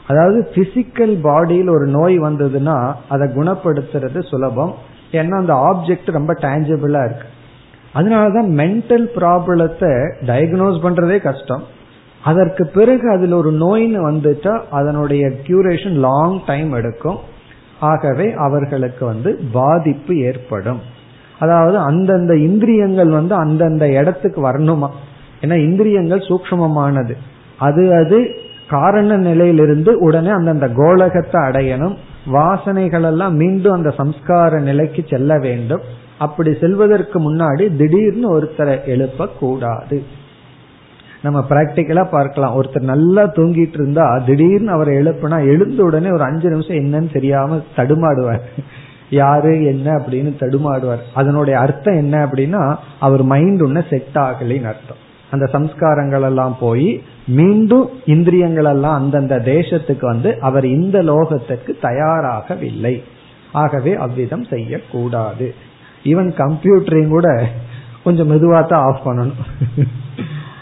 அதாவது பிசிக்கல் பாடியில் ஒரு நோய் வந்ததுன்னா அதை குணப்படுத்துறது சுலபம். ஏன்னா அந்த ஆப்ஜெக்ட் ரொம்ப டேஞ்சபிளா இருக்கு. அதனாலதான் மென்டல் ப்ராப்ளத்தை டயக்னோஸ் பண்றதே கஷ்டம். அதற்கு பிறகு அதில் ஒரு நோய்னு வந்துட்டா அதனுடைய கியூரேஷன் லாங் டைம் எடுக்கும். ஆகவே அவர்களுக்கு வந்து பாதிப்பு ஏற்படும். அதாவது அந்தந்த இந்திரியங்கள் வந்து அந்தந்த இடத்துக்கு வரணுமா? ஏன்னா இந்திரியங்கள் சூக்மமானது அது அது காரண நிலையிலிருந்து உடனே அந்தந்த கோலகத்தை அடையணும். வாசனைகள் எல்லாம் மீண்டும் அந்த சம்ஸ்கார நிலைக்கு செல்ல வேண்டும். அப்படி செல்வதற்கு முன்னாடி திடீர்னு ஒருத்தரை எழுப்ப கூடாது நம்ம பிராக்டிக்கலா பார்க்கலாம். ஒருத்தர் நல்லா தூங்கிட்டு இருந்தா திடீர்னு அவரை எழுப்புனா எழுந்த உடனே ஒரு அஞ்சு நிமிஷம் என்னன்னு தெரியாம தடுமாடுவார். (laughs) யாரு என்ன அப்படின்னு தடுமாடுவார். அதனுடைய அர்த்தம் என்ன அப்படின்னா அவர் மைண்ட் ஒன்னு செட் ஆகலின்னு அர்த்தம். அந்த சம்ஸ்காரங்கள் எல்லாம் போய் மீண்டும் இந்திரியங்கள் எல்லாம் அந்தந்த தேசத்துக்கு வந்து அவர் இந்த லோகத்திற்கு தயாராகவில்லை. ஆகவே அவ்விதம் செய்யக்கூடாது. ஈவன் கம்ப்யூட்டரையும் கூட கொஞ்சம் மெதுவாக தான் ஆஃப் பண்ணணும். (laughs)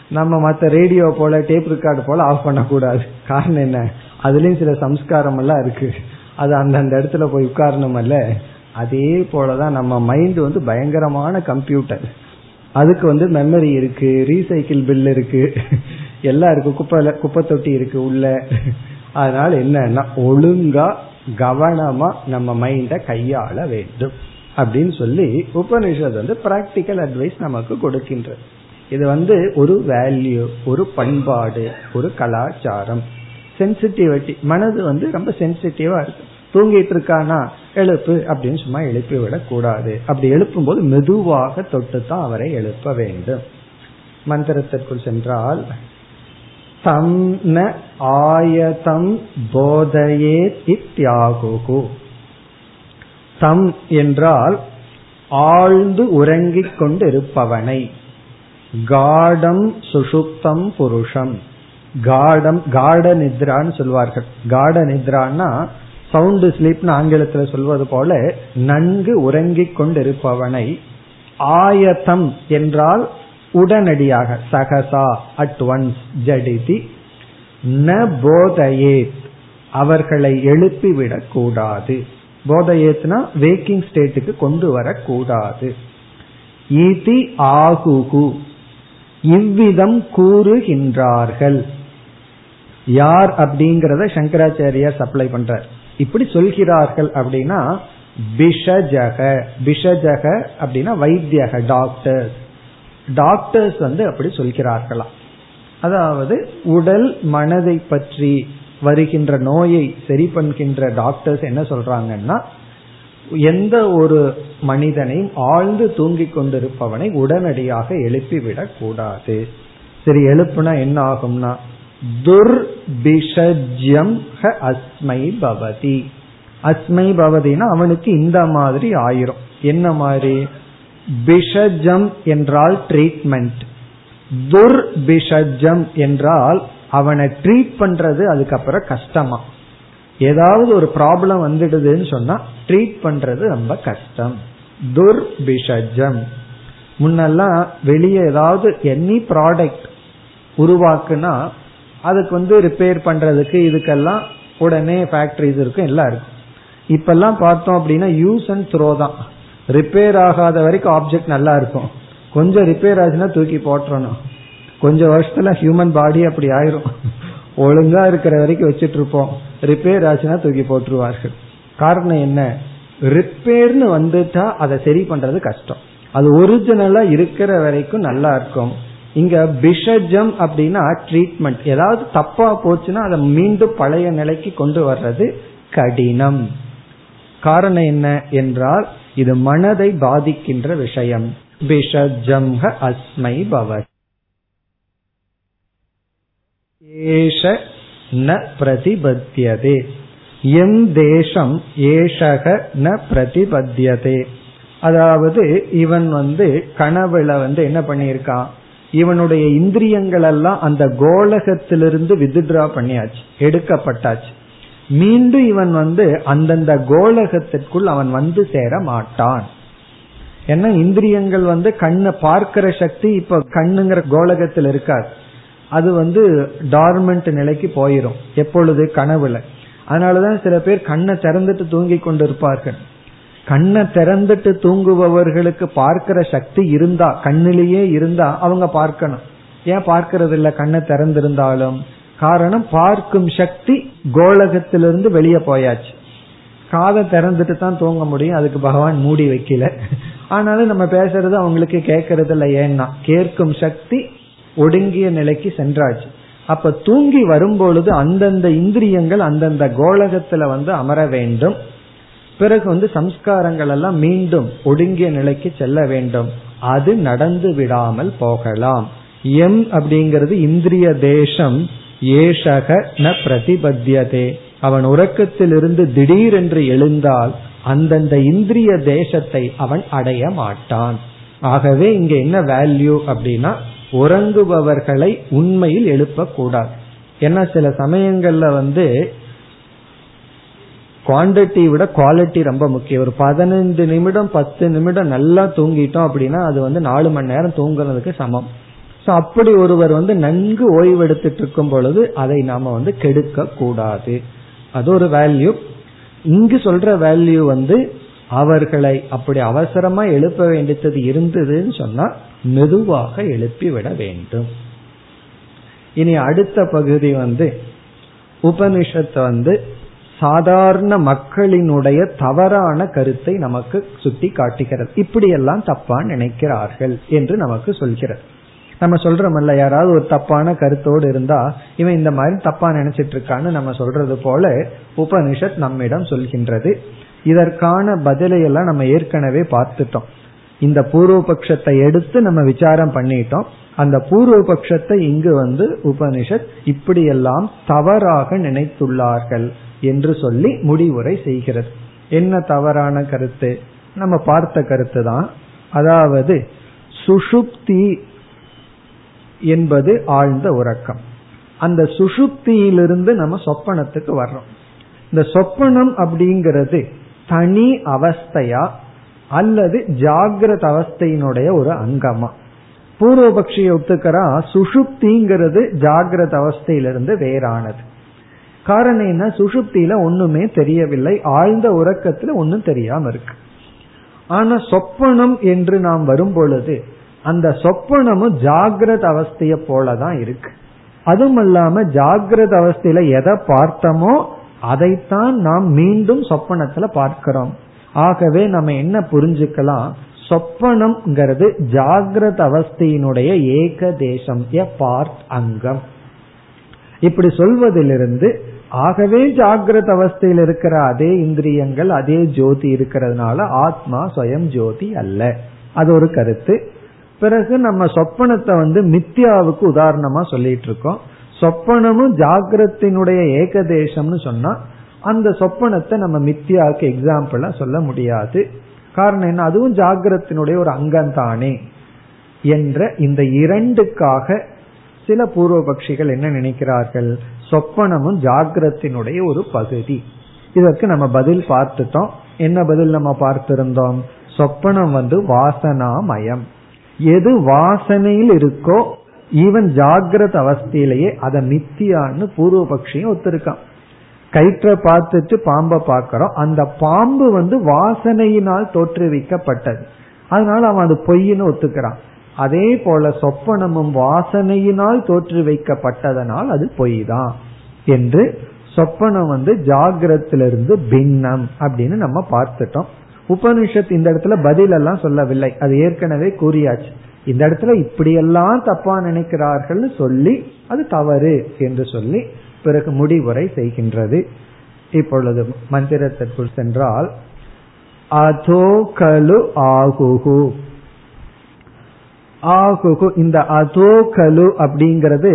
நம்ம மற்ற ரேடியோ போல டேப் ரெக்கார்டு போல ஆஃப் பண்ணக்கூடாது. காரணம் என்ன? அதுலயும் சில சம்ஸ்காரம் எல்லாம் இருக்கு. அது அந்தந்த இடத்துல போய் உட்காரணும் அல்ல அதே போலதான் நம்ம மைண்ட் வந்து பயங்கரமான கம்ப்யூட்டர் அதுக்கு வந்து மெமரி இருக்கு ரீசைக்கிள் பில் இருக்கு. எல்லாம் இருக்கு. குப்பை குப்பை தொட்டி இருக்கு உள்ள. அதனால என்னன்னா ஒழுங்கா கவனமா நம்ம மைண்ட கையாள வேண்டும். அப்படின்னு சொல்லி உபனிஷத் வந்து பிராக்டிக்கல் அட்வைஸ் நமக்கு கொடுக்கின்றது. இது வந்து ஒரு வேல்யூ ஒரு பண்பாடு ஒரு கலாச்சாரம். சென்சிட்டிவிட்டி மனது வந்து ரொம்ப சென்சிட்டிவா இருக்கு. தூங்கிட்டு இருக்கானா? எழுப்பு அப்படின்னு சும்மா எழுப்பி விடக்கூடாது அப்படி எழுப்பும் போது மெதுவாக தொட்டு தான் அவரை எழுப்ப வேண்டும். மந்திரத்திற்குள் சென்றால் தம் ந ஆயதம் போதையே இத்தியாகு தம் என்றால் ஆழ்ந்து உறங்கிக் கொண்டு இருப்பவனை காடம் சுஷுப்தம் புருஷம். காடம் காட நித்ரான்னு சொல்வார்கள். காட நித்ரான்னா சவுண்டு ஸ்லீப்னு ஆங்கிலத்தில் சொல்வது போல நன்கு உறங்கிக் கொண்டிருப்பவனை ஆயத்தம் என்றால் உடனடியாக சகசா அட் ஒன்ஸ் ஜடிதி ந போதையே அவர்களை எழுப்பிவிடக் கூடாது. போதையேத்னா வேக்கிங் ஸ்டேட்டுக்கு கொண்டு வரக்கூடாது இதி ஆகுகு. இவ்விதம் கூறுகின்றார்கள். யார் அப்படிங்கறத சங்கராச்சாரியார் சப்ளை பண்றார். இப்படி சொல்கிறார்கள் அப்படின்னா பிஷஜக. பிஷஜக அப்படின்னா வைத்தியக டாக்டர்ஸ் டாக்டர்ஸ் வந்து அப்படி சொல்கிறார்களாம். அதாவது உடல் மனதை பற்றி வருகின்ற நோயை சரி பண்ணுகின்ற டாக்டர்ஸ் என்ன சொல்றாங்கன்னா எந்த ஒரு மனிதனையும் ஆழ்ந்து தூங்கிக் கொண்டிருப்பவனை உடனடியாக எழுப்பிவிடக் கூடாது சரி எழுப்புனா என்ன ஆகும்னா துர்பிஷஜ்யம் அஸ்மை பவதி. அஸ்மை பவதினா அவனுக்கு இந்த மாதிரி ஆயிரும். என்ன மாதிரி? பிஷஜம் என்றால் ட்ரீட்மெண்ட் துர்பிஷஜம் என்றால் அவனை ட்ரீட் பண்றது அதுக்கப்புறம் கஷ்டமா. ஏதாவது ஒரு ப்ராப்ளம் வந்துடுதுன்னு சொன்னா ட்ரீட் பண்றது ரொம்ப கஷ்டம். துர்பிஷஜம். முன்னெல்லாம் வெளியே ஏதாவது எனி ப்ராடக்ட் உருவாக்குனா அதுக்கு வந்து ரிப்பேர் பண்றதுக்கு இதுக்கெல்லாம் உடனே ஃபேக்டரிஸ் இருக்கும் எல்லாம் இருக்கும். இப்பெல்லாம் பார்த்தோம் அப்படின்னா யூஸ் அண்ட் த்ரோ தான். ரிப்பேர் ஆகாத வரைக்கும் ஆப்ஜெக்ட் நல்லா இருக்கும். கொஞ்சம் ரிப்பேர் ஆச்சுன்னா தூக்கி போட்டுறணும். கொஞ்சம் வருஷத்துல ஹியூமன் பாடி அப்படி ஆயிரும். ஒழுங்கா இருக்கிற வரைக்கும் வச்சிட்டு இருப்போம். ரிப்பேர் ஆச்சுன்னா தூக்கி போட்டுருவார்கள். காரணம் என்ன? ரிப்பேர்னு வந்துட்டா அதை சரி பண்றது கஷ்டம். அது ஒரிஜினலா இருக்கிற வரைக்கும் நல்லா இருக்கும். இங்க பிஷஜம் அப்படின்னா ட்ரீட்மெண்ட் ஏதாவது தப்பா போச்சுன்னா அதை மீண்டும் பழைய நிலைக்கு கொண்டு வர்றது கடினம். காரணம் என்ன என்றால் இது மனதை பாதிக்கின்ற விஷயம். பிஷஜம் அஸ்மை பவத். ஏஷ ந பிரதிபத்தியதே. எம் தேசம் ஏஷக ந பிரதிபத்தியதே. அதாவது இவன் வந்து கனவுல வந்து என்ன பண்ணியிருக்கான் இவனுடைய இந்திரியங்கள் எல்லாம் அந்த கோலகத்திலிருந்து வித்ட்ரா பண்ணியாச்சு எடுக்கப்பட்டாச்சு. மீண்டும் இவன் வந்து அந்தந்த கோலகத்திற்குள் அவன் வந்து சேர மாட்டான். ஏன்னா இந்திரியங்கள் வந்து கண்ணை பார்க்கிற சக்தி இப்ப கண்ணுங்கிற கோலகத்தில் இருக்காது. அது வந்து டார்மெண்ட் நிலைக்கு போயிடும் எப்பொழுது? கனவுல. அதனாலதான் சில பேர் கண்ணை திறந்துட்டு தூங்கி கொண்டு இருப்பார்கள் கண்ணை திறந்துட்டு தூங்குபவர்களுக்கு பார்க்கிற சக்தி இருந்தா கண்ணிலேயே இருந்தா அவங்க பார்க்கணும். ஏன் பார்க்கறது இல்ல கண்ணை திறந்திருந்தாலும். காரணம் பார்க்கும் சக்தி கோலகத்திலிருந்து வெளியே போயாச்சு. காதை திறந்துட்டு தான் தூங்க முடியும். அதுக்கு பகவான் மூடி வைக்கல. (laughs) ஆனாலும் நம்ம பேசுறது அவங்களுக்கு கேட்கறது இல்லை ஏன்னா கேட்கும் சக்தி ஒடுங்கிய நிலைக்கு சென்றாச்சு. அப்ப தூங்கி வரும்பொழுது அந்தந்த இந்திரியங்கள் அந்தந்த கோலகத்துல வந்து அமர வேண்டும். பிறகு வந்து சம்ஸ்காரங்கள் எல்லாம் மீண்டும் ஒடுங்கிய நிலைக்கு செல்ல வேண்டும். அது நடந்து விடாமல் போகலாம். எம் அப்படிங்கிறது இந்திரிய தேசம் ஏஷக ந பிரதிபத்தியதே. அவன் உறக்கத்திலிருந்து திடீரென்று எழுந்தால் அந்தந்த இந்திரிய தேசத்தை அவன் அடைய மாட்டான். ஆகவே இங்க என்ன வேல்யூ அப்படின்னா உறங்குபவர்களை உண்மையில் எழுப்பக்கூடாது. ஏன்னா சில சமயங்கள்ல வந்து குவான்டிட்டி விட குவாலிட்டி ரொம்ப முக்கியம். ஒரு பதினைந்து நிமிடம் பத்து நிமிடம் நல்லா தூங்கிட்டோம் அப்படின்னா அது வந்து நாலு மணி நேரம் தூங்குறதுக்கு சமம். ஸோ அப்படி ஒருவர் வந்து நன்கு ஓய்வெடுத்துட்டு இருக்கும் பொழுது அதை நாம வந்து கெடுக்க கூடாது அது ஒரு வேல்யூ இங்கு சொல்ற வேல்யூ வந்து அவர்களை அப்படி அவசரமா எழுப்ப வேண்டியது இருந்ததுன்னு சொன்னா மெதுவாக எழுப்பி விட வேண்டும். இனி அடுத்த பகுதி வந்து உபனிஷத்து வந்து சாதாரண மக்களினுடைய தவறான கருத்தை நமக்கு சுட்டி காட்டுகிறது. இப்படியெல்லாம் தப்பா நினைக்கிறார்கள் என்று நமக்கு சொல்கிறது. நம்ம சொல்றோம்ல யாராவது ஒரு தப்பான கருத்தோடு இருந்தா இவன் இந்த மாதிரி தப்பா நினைச்சிட்டு இருக்கான்னு நம்ம சொல்றது போல உபனிஷத் நம்மிடம் சொல்கின்றது. இதற்கான பதிலையெல்லாம் நம்ம ஏற்கனவே பார்த்துட்டோம். இந்த பூர்வ பட்சத்தை எடுத்து நம்ம விசாரம் பண்ணிட்டோம். அந்த பூர்வ பட்சத்தை இங்கு வந்து உபனிஷத் இப்படியெல்லாம் தவறாக நினைத்துள்ளார்கள் என்று சொல்லி முடிவுரை செய்கிறது. என்ன தவறான கருத்து? நம்ம பார்த்த கருத்து தான். அதாவது சுஷுப்தி என்பது ஆழ்ந்த உறக்கம். அந்த சுஷுப்தியிலிருந்து நம்ம சொப்பனத்துக்கு வர்றோம். இந்த சொப்பனம் அப்படிங்கிறது தனி அவஸ்தையா அல்லது ஜாகிரத அவஸ்தையினுடைய ஒரு அங்கமா? பூர்வபக்ஷியை ஒத்துக்கிறா சுஷுப்திங்கிறது ஜாகிரத அவஸ்தையிலிருந்து வேறானது. காரணம் என்ன? சுஷுப்தியில ஒண்ணுமே தெரியவில்லை. ஆழ்ந்த உறக்கத்துல ஒன்னும் தெரியாம இருக்கு. ஆனா சொப்பனம் என்று நாம் வரும் பொழுது அந்த சொப்பனமும் ஜாகிரத அவஸ்தைய போலதான் இருக்கு. அதுவும் இல்லாம ஜாகிரத அவஸ்தையில எதை பார்த்தோமோ அதைத்தான் நாம் மீண்டும் சொப்பனத்துல பார்க்கிறோம். ஆகவே நம்ம என்ன புரிஞ்சுக்கலாம்? சொப்பனம்ங்கிறது ஜாகிரத அவஸ்தையினுடைய ஏக தேசம் பார்ட் அங்கம். இப்படி சொல்வதிலிருந்து ஆகவே ஜாகிரத அவஸ்தையில் இருக்கிற அதே இந்திரியங்கள் அதே ஜோதி இருக்கிறதுனால ஆத்மா சுயம் ஜோதி அல்ல. அது ஒரு கருத்து. பிறகு நம்ம சொப்பனத்தை வந்து மித்யாவுக்கு உதாரணமா சொல்லிட்டு இருக்கோம். சொப்பனமும் ஜாகிரத்தினுடைய ஏகதேசம்னு சொன்னா அந்த சொப்பனத்தை நம்ம மித்தியாவுக்கு எக்ஸாம்பிளா சொல்ல முடியாது. காரணம் என்ன? அதுவும் ஜாகிரத்தினுடைய ஒரு அங்கம் தானே என்ற இந்த இரண்டுக்காக சில பூர்வபக்ஷிகள் என்ன நினைக்கிறார்கள்? சொப்பனமும் ஜாகிரத்தினுடைய ஒரு பகுதி. இதற்கு நம்ம பதில் பார்த்துட்டோம். என்ன பதில் நம்ம பார்த்திருந்தோம்? சொப்பனம் வந்து வாசனாமயம். எது வாசனையில் இருக்கோ ஈவன் ஜாகிரத அவஸ்தையிலேயே அதை மித்தியான்னு பூர்வபக்ஷியும் ஒத்துருக்கான். கயிற்ற பார்த்துட்டு பாம்பை பார்க்கிறோம். அந்த பாம்பு வந்து வாசனையினால் தோற்றுவிக்கப்பட்டது. அதனால அவன் அது பொய்ன்னு ஒத்துக்கிறான். அதே போல சொப்பனமும் வாசனையினால் தோற்று வைக்கப்பட்டதனால் அது பொய் தான் என்று சொப்பனம் வந்து ஜாகிரத்திலிருந்து பின்னம் அப்படின்னு நம்ம பார்த்துட்டோம். உபனிஷத் இந்த இடத்துல பதில் எல்லாம் சொல்லவில்லை. அது ஏற்கனவே கூறியாச்சு. இந்த இடத்துல இப்படியெல்லாம் தப்பா நினைக்கிறார்கள் சொல்லி அது தவறு என்று சொல்லி பிறகு முடிவுரை செய்கின்றது. இப்பொழுது மந்திரத்திற்குள் சென்றால் அதோ கலு ஆகுகு. ஆகுகு இந்த அதோ கலு அப்படிங்கிறது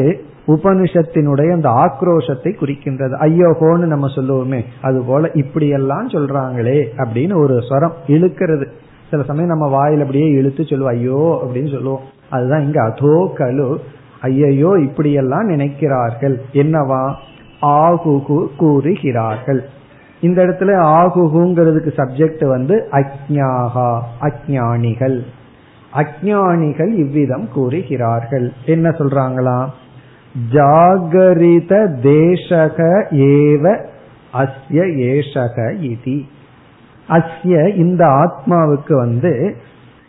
உபனிஷத்தினுடைய அந்த ஆக்ரோஷத்தை குறிக்கின்றது. ஐயோகோன்னு நம்ம சொல்லுவோமே அது போல இப்படியெல்லாம் சொல்றாங்களே அப்படின்னு ஒரு ஸ்வரம் இழுக்கிறது. சில சமயம் நம்ம வாயில் அப்படியே இழுத்து சொல்லுவோம் ஐயோ அப்படின்னு சொல்லுவோம். அதுதான் இங்க அதோ கலு. ஐயையோ இப்படியெல்லாம் நினைக்கிறார்கள். என்னவா? ஆகுகு கூறுகிறார்கள். இந்த இடத்துல ஆகுகுங்கிறதுக்கு சப்ஜெக்ட் வந்து அக்ஞாகா அஜானிகள் அஜானிகள் இவ்விதம் கூறுகிறார்கள். என்ன சொல்றாங்களா? ஜாகரித தேசக ஏவ அஸ்ய ஏஷக இதி. அஸ்ய இந்த ஆத்மாவுக்கு வந்து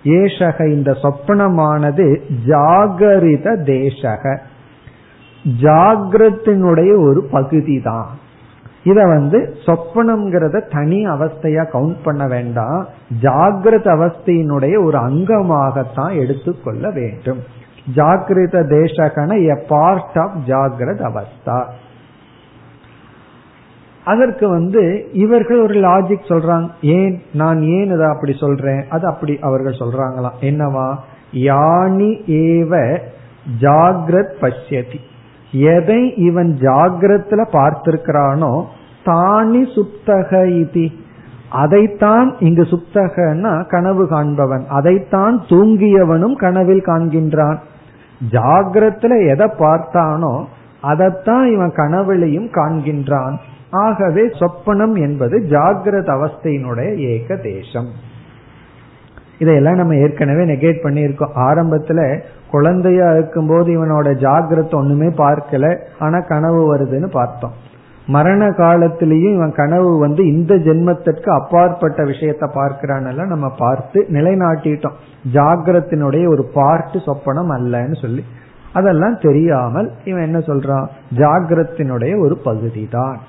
ஏஷக இந்த சொப்பனமானது ஜாகரித தேசக ஜாகிரத்தினுடைய ஒரு பகுதி தான் இத வந்து சொப்பனம்ங்கிறத தனி அவஸ்தையா கவுண்ட் பண்ண வேண்டாம். ஜாகிரத அவஸ்தையினுடைய ஒரு அங்கமாகத்தான் எடுத்துக்கொள்ள வேண்டும். ஜாகிரத தேசகன எ பார்ட் ஆஃப் ஜாகிரத அவஸ்தா. அதற்கு வந்து இவர்கள் ஒரு லாஜிக் சொல்றாங்க ஏன்? நான் ஏன் இதை அப்படி சொல்றேன்? அது அப்படி அவர்கள் சொல்றாங்களாம் என்னவா? யானி ஏவ ஜாகிரத் பஷ்யதி. எதை இவன் ஜாகிரத்துல பார்த்திருக்கிறானோ தானி சுப்தக இதி. அதைத்தான் இங்கு சுத்தகன்னா கனவு காண்பவன். அதைத்தான் தூங்கியவனும் கனவில் காண்கின்றான். ஜாகிரத்துல எதை பார்த்தானோ அதைத்தான் இவன் கனவுலையும் காண்கின்றான். ஆகவே சொப்பனம் என்பது ஜாகிரத அவஸ்தையினுடைய ஏக தேசம். இதையெல்லாம் நம்ம ஏற்கனவே நெகேட் பண்ணியிருக்கோம். ஆரம்பத்துல குழந்தையா இருக்கும்போது இவனோட ஜாகிரத்தை ஒண்ணுமே பார்க்கல. ஆனா கனவு வருதுன்னு பார்த்தோம். மரண காலத்திலையும் இவன் கனவு வந்து இந்த ஜென்மத்திற்கு அப்பாற்பட்ட விஷயத்த பார்க்கிறான்ல நம்ம பார்த்து நிலைநாட்டிட்டோம். ஜாகிரத்தினுடைய ஒரு பார்ட்டு சொப்பனம் அல்லன்னு சொல்லி. அதெல்லாம் தெரியாமல் இவன் என்ன சொல்றான்? ஜாகிரத்தினுடைய ஒரு பகுதி தான்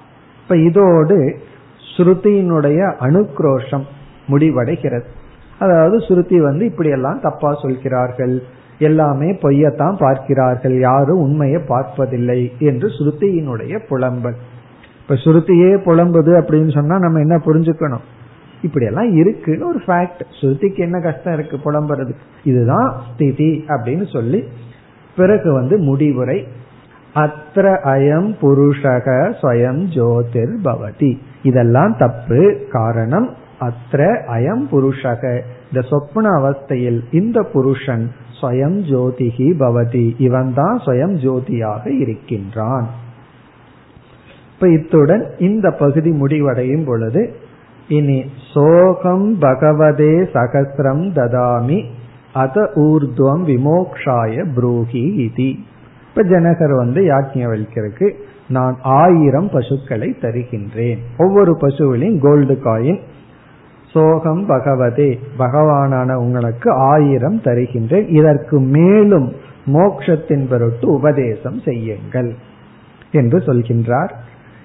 இப்ப இதோடு ஸ்ருதியினுடைய அனுக்ரோஷம் முடிவடைகிறது. அதாவது ஸ்ருதி வந்து இப்படி எல்லாம் தப்பா சொல்கிறார்கள். எல்லாமே பொய்யத்தான் பார்க்கிறார்கள். யாரும் உண்மையை பார்ப்பதில்லை என்று ஸ்ருதியினுடைய புலம்பல். இப்ப ஸ்ருதியே புலம்புது அப்படின்னு சொன்னா நம்ம என்ன புரிஞ்சுக்கணும்? இப்படி எல்லாம் இருக்குன்னு ஒரு ஃபேக்ட் ஸ்ருதிக்கு என்ன கஷ்டம் இருக்கு புலம்புறது இதுதான் ஸ்திதி அப்படின்னு சொல்லி பிறகு வந்து முடிவுரை அத்திர அயம் புருஷக ஸ்வயம் ஜோதிர் பவதி. இதெல்லாம் தப்பு. காரணம் அத்திர அயம் புருஷக. இந்த சொப்ன அவஸ்தையில் இந்த புருஷன் ஸ்வயம் ஜோதிகி பவதி. இவன் தான் ஸ்வயம் ஜோதியாக இருக்கின்றான். இப்ப இத்துடன் இந்த பகுதி முடிவடையும் பொழுது இனி சோகம் பகவதே சகசிரம் ததாமி அத ஊர்துவம் விமோக்ஷாய புரூகி இதி. இப்ப ஜனகர் வந்து யாஜ்ஞவல்கிறதுக்கு நான் ஆயிரம் பசுக்களை தருகின்றேன். ஒவ்வொரு பசுவிலையும் கோல்டு காயின் சோகம் பகவதே பகவானான உங்களுக்கு ஆயிரம் தருகின்றேன். இதற்கு மேலும் மோக்ஷத்தின் பொருட்டு உபதேசம் செய்யுங்கள் என்று சொல்கின்றார்.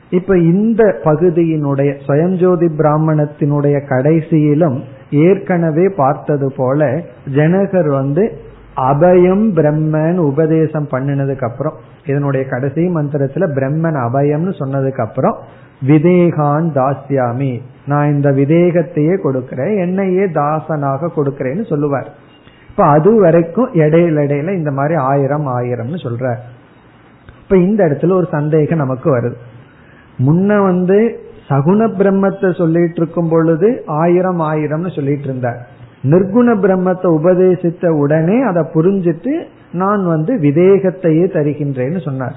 இப்ப இந்த பகுதியினுடைய சுயஞ்சோதி பிராமணத்தினுடைய கடைசியிலும் ஏற்கனவே பார்த்தது போல ஜனகர் வந்து அபயம் பிரம்மன் உபதேசம் பண்ணினதுக்கு அப்புறம் இதனுடைய கடைசி மந்திரத்துல பிரம்மன் அபயம்னு சொன்னதுக்கு அப்புறம் விதேகான் தாஸ்யாமி நான் இந்த விதேகத்தையே கொடுக்கிறேன் என்னையே தாசனாக கொடுக்கிறேன்னு சொல்லுவார். இப்ப அது வரைக்கும் இடையில இடையில இந்த மாதிரி ஆயிரம் ஆயிரம்னு சொல்ற இப்ப இந்த இடத்துல ஒரு சந்தேகம் நமக்கு வருது. முன்ன வந்து சகுண பிரம்மத்தை சொல்லிட்டு இருக்கும் பொழுது ஆயிரம் ஆயிரம்னு சொல்லிட்டு இருந்தார். நிர்குண பிரம்மத்தை உபதேசித்த உடனே அதை புரிஞ்சிட்டு நான் வந்து விதேகத்தையே தருகின்றேன்னு சொன்னார்.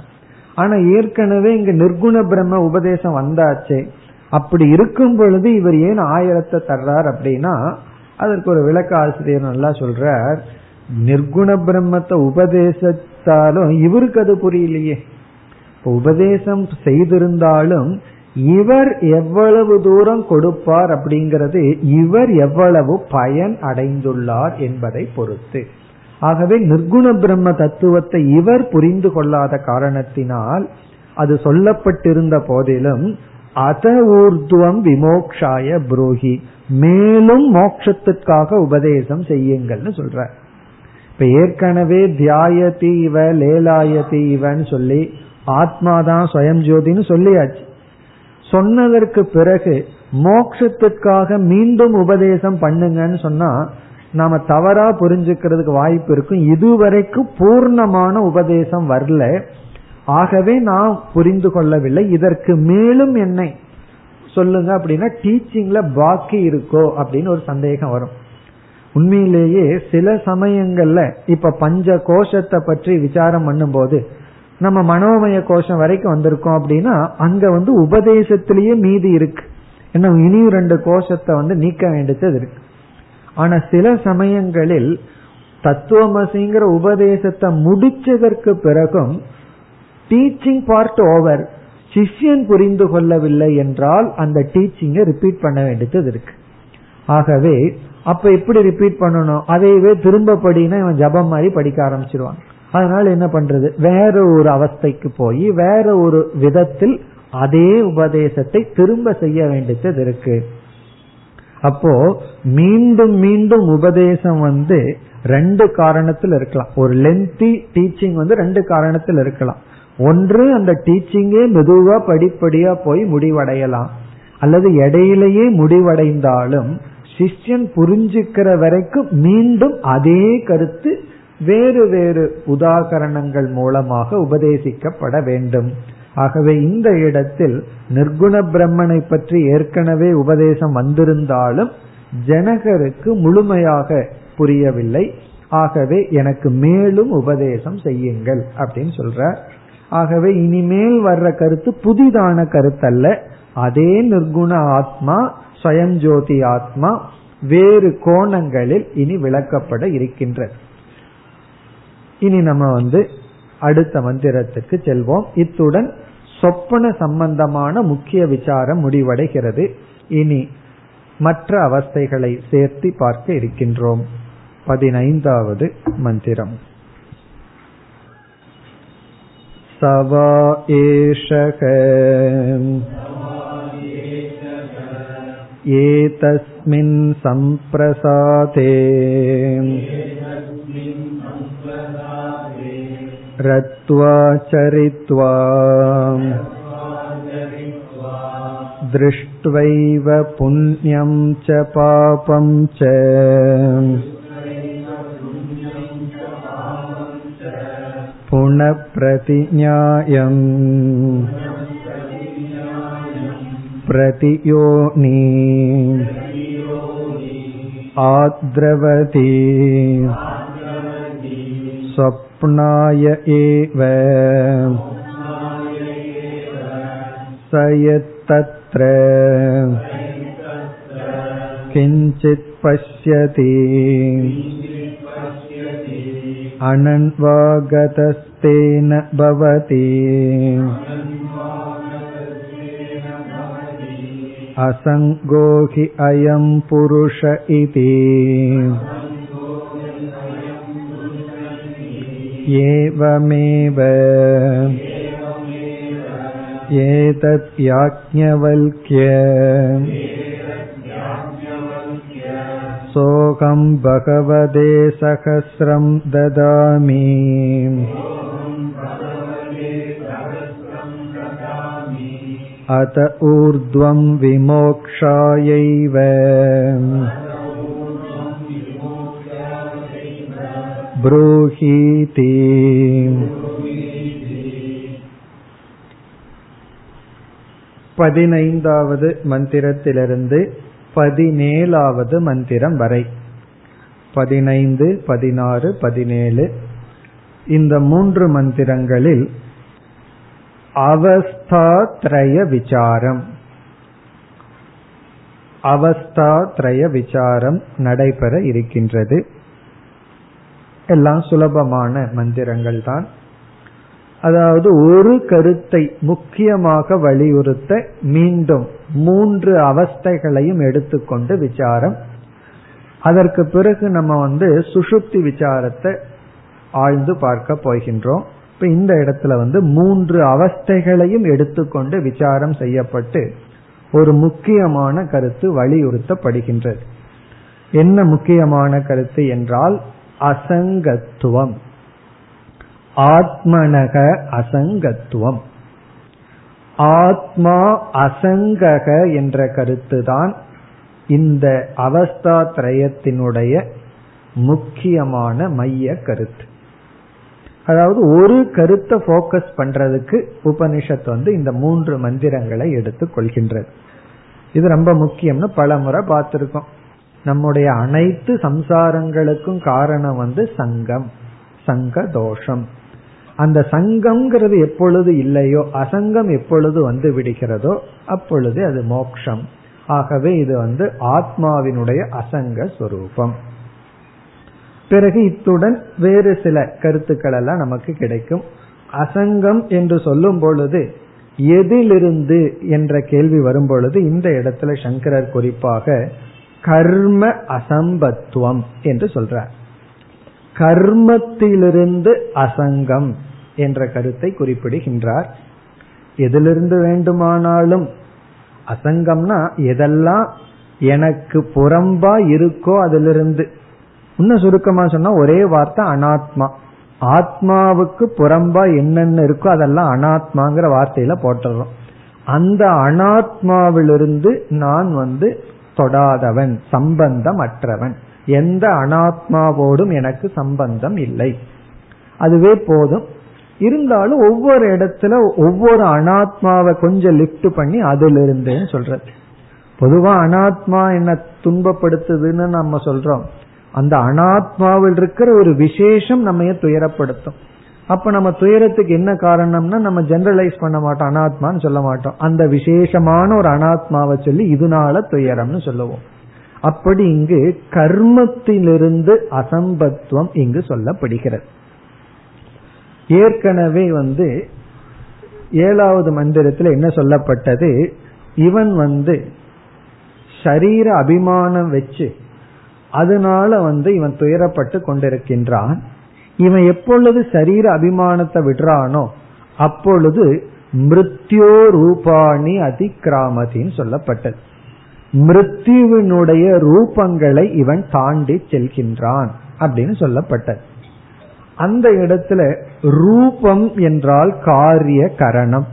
ஆனா ஏற்கனவே இங்க நிர்குண பிரம்ம உபதேசம் வந்தாச்சே. அப்படி இருக்கும் பொழுது இவர் ஏன் ஆயிரத்தை தர்றார் அப்படின்னா அதற்கு ஒரு விளக்க ஆசிரியர் நல்லா சொல்றார் நிர்குண பிரம்மத்தை உபதேசத்தாலும் இவருக்கு அது புரியலையே. இப்ப உபதேசம் செய்திருந்தாலும் இவர் எவ்வளவு தூரம் கொடுப்பார் அப்படிங்கிறது இவர் எவ்வளவு பயன் அடைந்துள்ளார் என்பதை பொறுத்து. ஆகவே நிர்குண பிரம்ம தத்துவத்தை இவர் புரிந்து கொள்ளாத காரணத்தினால் அது சொல்லப்பட்டிருந்த போதிலும் அத ஊர்துவம் விமோக்ஷாய புரோஹி மேலும் மோட்சத்திற்காக உபதேசம் செய்யுங்கள்னு சொல்ற. இப்ப ஏற்கனவே தியாயதி இவ லேலாயதி இவன்னு சொல்லி ஆத்மாதான் சுயம் ஜோதின்னு சொல்லியாச்சு. சொன்னதற்கு பிறகு மோக்ஷத்துக்காக மீண்டும் உபதேசம் பண்ணுங்கன்னு சொன்னா நாம தவறா புரிஞ்சுக்கிறதுக்கு வாய்ப்பு இருக்கும். இதுவரைக்கும் பூர்ணமான உபதேசம் வரல. ஆகவே நான் புரிந்து கொள்ளவில்லை. இதற்கு மேலும் என்னை சொல்லுங்க அப்படின்னா டீச்சிங்ல பாக்கி இருக்கோ அப்படின்னு ஒரு சந்தேகம் வரும். உண்மையிலேயே சில சமயங்கள்ல இப்ப பஞ்ச கோஷத்தை பற்றி விசாரம் பண்ணும்போது நம்ம மனோமய கோஷம் வரைக்கும் வந்திருக்கோம் அப்படின்னா அங்க வந்து உபதேசத்திலேயே மீதி இருக்கு. ஏன்னா இனியும் ரெண்டு கோஷத்தை வந்து நீக்க வேண்டியது இருக்கு. ஆனா சில சமயங்களில் தத்துவமசிங்கிற உபதேசத்தை முடிச்சதற்கு பிறகும் டீச்சிங் பார்ட் ஓவர் சிஷ்யன் புரிந்து கொள்ளவில்லை என்றால் அந்த டீச்சிங்கை ரிப்பீட் பண்ண வேண்டியது இருக்கு. ஆகவே அப்ப எப்படி ரிப்பீட் பண்ணணும்? அதையவே திரும்ப படினா இவன் ஜபம் மாதிரி படிக்க ஆரம்பிச்சிருவான். அதனால என்ன பண்றது? வேற ஒரு அவஸ்தைக்கு போய் வேற ஒரு விதத்தில் அதே உபதேசத்தை திரும்ப செய்ய வேண்டியது இருக்கு. அப்போ மீண்டும் மீண்டும் உபதேசம் வந்து ரெண்டு காரணத்தில் இருக்கலாம். ஒரு லென்த்தி டீச்சிங் வந்து ரெண்டு காரணத்தில் இருக்கலாம். ஒன்று அந்த டீச்சிங்கே மெதுவா படிப்படியா போய் முடிவடையலாம். அல்லது இடையிலேயே முடிவடைந்தாலும் சிஷ்யன் புரிஞ்சுக்கிற வரைக்கும் மீண்டும் அதே கருத்து வேறு வேறு உதாகரணங்கள் மூலமாக உபதேசிக்கப்பட வேண்டும். ஆகவே இந்த இடத்தில் நிர்குண பிரம்மனை பற்றி ஏற்கனவே உபதேசம் வந்திருந்தாலும் ஜனகருக்கு முழுமையாக புரியவில்லை. ஆகவே எனக்கு மேலும் உபதேசம் செய்யுங்கள் அப்படின்னு சொல்ற. ஆகவே இனிமேல் வர்ற கருத்து புதிதான கருத்தல்ல. அதே நிர்குண ஆத்மா ஸ்வயஞ்சோதி ஆத்மா வேறு கோணங்களில் இனி விளக்கப்பட இருக்கின்றது. இனி நம்ம வந்து அடுத்த மந்திரத்துக்கு செல்வோம் இத்துடன் சொப்பன சம்பந்தமான முக்கிய விசாரம் முடிவடைகிறது இனி மற்ற அவஸ்தைகளை சேர்த்து பார்க்க இருக்கின்றோம் பதினைந்தாவது மந்திரம் சவா ஏஷக एतस्मिन् सम्प्रसादे रत्वा चरित्वा दृष्ट्वैव पुण्यं च पापं च पुनः प्रतिज्ञायम् प्रतियोनि आद्रवति स्वप्नाय एव स यत्तत्र किञ्चित् पश्यति अनन्वागतस्तेन भवति असङ्गो हि अयं पुरुष इति एवमेव एतत् याज्ञवल्क्य सोऽहं भगवते सहस्रं ददामि अत ऊर्ध्वं विमोक्षायैव ब्रूहीति பதினைந்தாவது மந்திரத்திலிருந்து பதினேழாவது மந்திரம் வரை பதினைந்து பதினாறு பதினேழு இந்த மூன்று மந்திரங்களில் அவஸ்தாத்ரய விசாரம் அவஸ்தாத்ரய விசாரம் நடைபெற இருக்கின்றது எல்லாம் சுலபமான மந்திரங்கள் தான் அதாவது ஒரு கருத்தை முக்கியமாக வலியுறுத்த மீண்டும் மூன்று அவஸ்தைகளையும் எடுத்துக்கொண்டு விசாரம். அதற்கு பிறகு நம்ம வந்து சுஷுப்தி விசாரத்தை ஆழ்ந்து பார்க்க போகின்றோம். இப்ப இந்த இடத்துல வந்து மூன்று அவஸ்தைகளையும் எடுத்துக்கொண்டு விசாரம் செய்யப்பட்டு ஒரு முக்கியமான கருத்து வலியுறுத்தப்படுகின்றது. என்ன முக்கியமான கருத்து என்றால் அசங்கத்துவம். ஆத்மனக அசங்கத்துவம். ஆத்மா அசங்கக என்ற கருத்துதான் இந்த அவஸ்தா திரயத்தினுடைய முக்கியமான மைய கருத்து. அதாவது ஒரு கருத்தை போக்கஸ் பண்றதுக்கு உபனிஷத் வந்து இந்த மூன்று மந்திரங்களை எடுத்துக் கொள்கின்றது. இது ரொம்ப முக்கியம்னு பல முறை பார்த்திருக்கோம். நம்முடைய அனைத்து சம்சாரங்களுக்கும் காரணம் வந்து சங்கம் சங்க தோஷம். அந்த சங்கம்ங்கிறது எப்பொழுது இல்லையோ அசங்கம் எப்பொழுது வந்து விடுகிறதோ அப்பொழுது அது மோக்ஷம். ஆகவே இது வந்து ஆத்மாவினுடைய அசங்க ஸ்வரூபம் பிறகு இத்துடன் வேறு சில கருத்துக்கள் எல்லாம் நமக்கு கிடைக்கும். அசங்கம் என்று சொல்லும் பொழுது எதிலிருந்து என்ற கேள்வி வரும் பொழுது இந்த இடத்துல சங்கரர் குறிப்பாக கர்ம அசம்பத்துவம் என்று சொல்றார். கர்மத்திலிருந்து அசங்கம் என்ற கருத்தை குறிப்பிடுகின்றார். எதிலிருந்து வேண்டுமானாலும் அசங்கம்னா எதெல்லாம் எனக்கு புறம்பா இருக்கோ அதிலிருந்து. இன்னும் சுருக்கமா சொன்னா ஒரே வார்த்தை அனாத்மா. ஆத்மாவுக்கு புறம்பா என்னென்ன இருக்கோ அதெல்லாம் அனாத்மாங்கிற வார்த்தையில போட்டுறோம். அந்த அனாத்மாவிலிருந்து நான் வந்து தொடாதவன் சம்பந்தம் அற்றவன் எந்த அனாத்மாவோடும் எனக்கு சம்பந்தம் இல்லை. அதுவே போதும். இருந்தாலும் ஒவ்வொரு இடத்துல ஒவ்வொரு அனாத்மாவை கொஞ்சம் லிப்ட் பண்ணி அதுல சொல்றது. பொதுவா அனாத்மா என்ன துன்பப்படுத்துதுன்னு நம்ம சொல்றோம். அந்த அனாத்மாவில் இருக்கிற ஒரு விசேஷம் நம்ம துயரப்படுத்தும்? அப்ப நம்ம துயரத்துக்கு என்ன காரணம்னா நம்ம ஜெனரலைஸ் பண்ண மாட்டோம் அனாத்மான்னு சொல்ல மாட்டோம். அந்த விசேஷமான ஒரு அனாத்மாவை சொல்லி இதனால துயரம்னு சொல்லுவோம். அப்படி இங்கு கர்மத்திலிருந்து அசம்பத்துவம் இங்கு சொல்லப்படுகிறது. ஏற்கனவே வந்து ஏழாவது மந்திரத்தில் என்ன சொல்லப்பட்டது? இவன் வந்து சரீர அபிமானம் வச்சு அதனால வந்து இவன் துயரப்பட்டு கொண்டிருக்கின்றான். இவன் எப்பொழுது சரீர அபிமானத்தை விடுறானோ அப்பொழுது மிருத்யோ ரூபாணி அதிக்கிராமதின்னு சொல்லப்பட்டது. மிருத்யுவினுடைய ரூபங்களை இவன் தாண்டி செல்கின்றான் அப்படின்னு சொல்லப்பட்டது. அந்த இடத்துல ரூபம் என்றால் காரிய கரணம்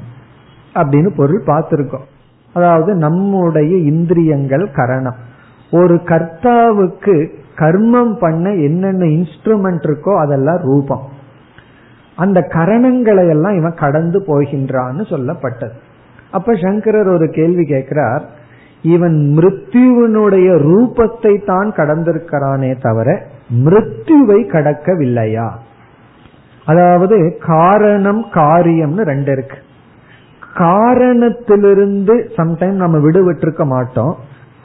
அப்படின்னு பொருள் பார்த்திருக்கோம். அதாவது நம்முடைய இந்திரியங்கள் கரணம். ஒரு கர்த்தாவுக்கு கர்மம் பண்ண என்னென்ன இன்ஸ்ட்ருமெண்ட் இருக்கோ அதெல்லாம் ரூபம். அந்த கரணங்களை எல்லாம் இவன் கடந்து போகின்றான்னு சொல்லப்பட்டது. அப்ப சங்கரர் ஒரு கேள்வி கேட்கிறார் இவன் மிருத்யுவனுடைய ரூபத்தை தான் கடந்திருக்கிறானே தவிர மிருத்யுவை கடக்கவில்லையா? அதாவது காரணம் காரியம்னு ரெண்டு இருக்கு. காரணத்திலிருந்து சம்டைம் நம்ம விடுபட்டிருக்க மாட்டோம்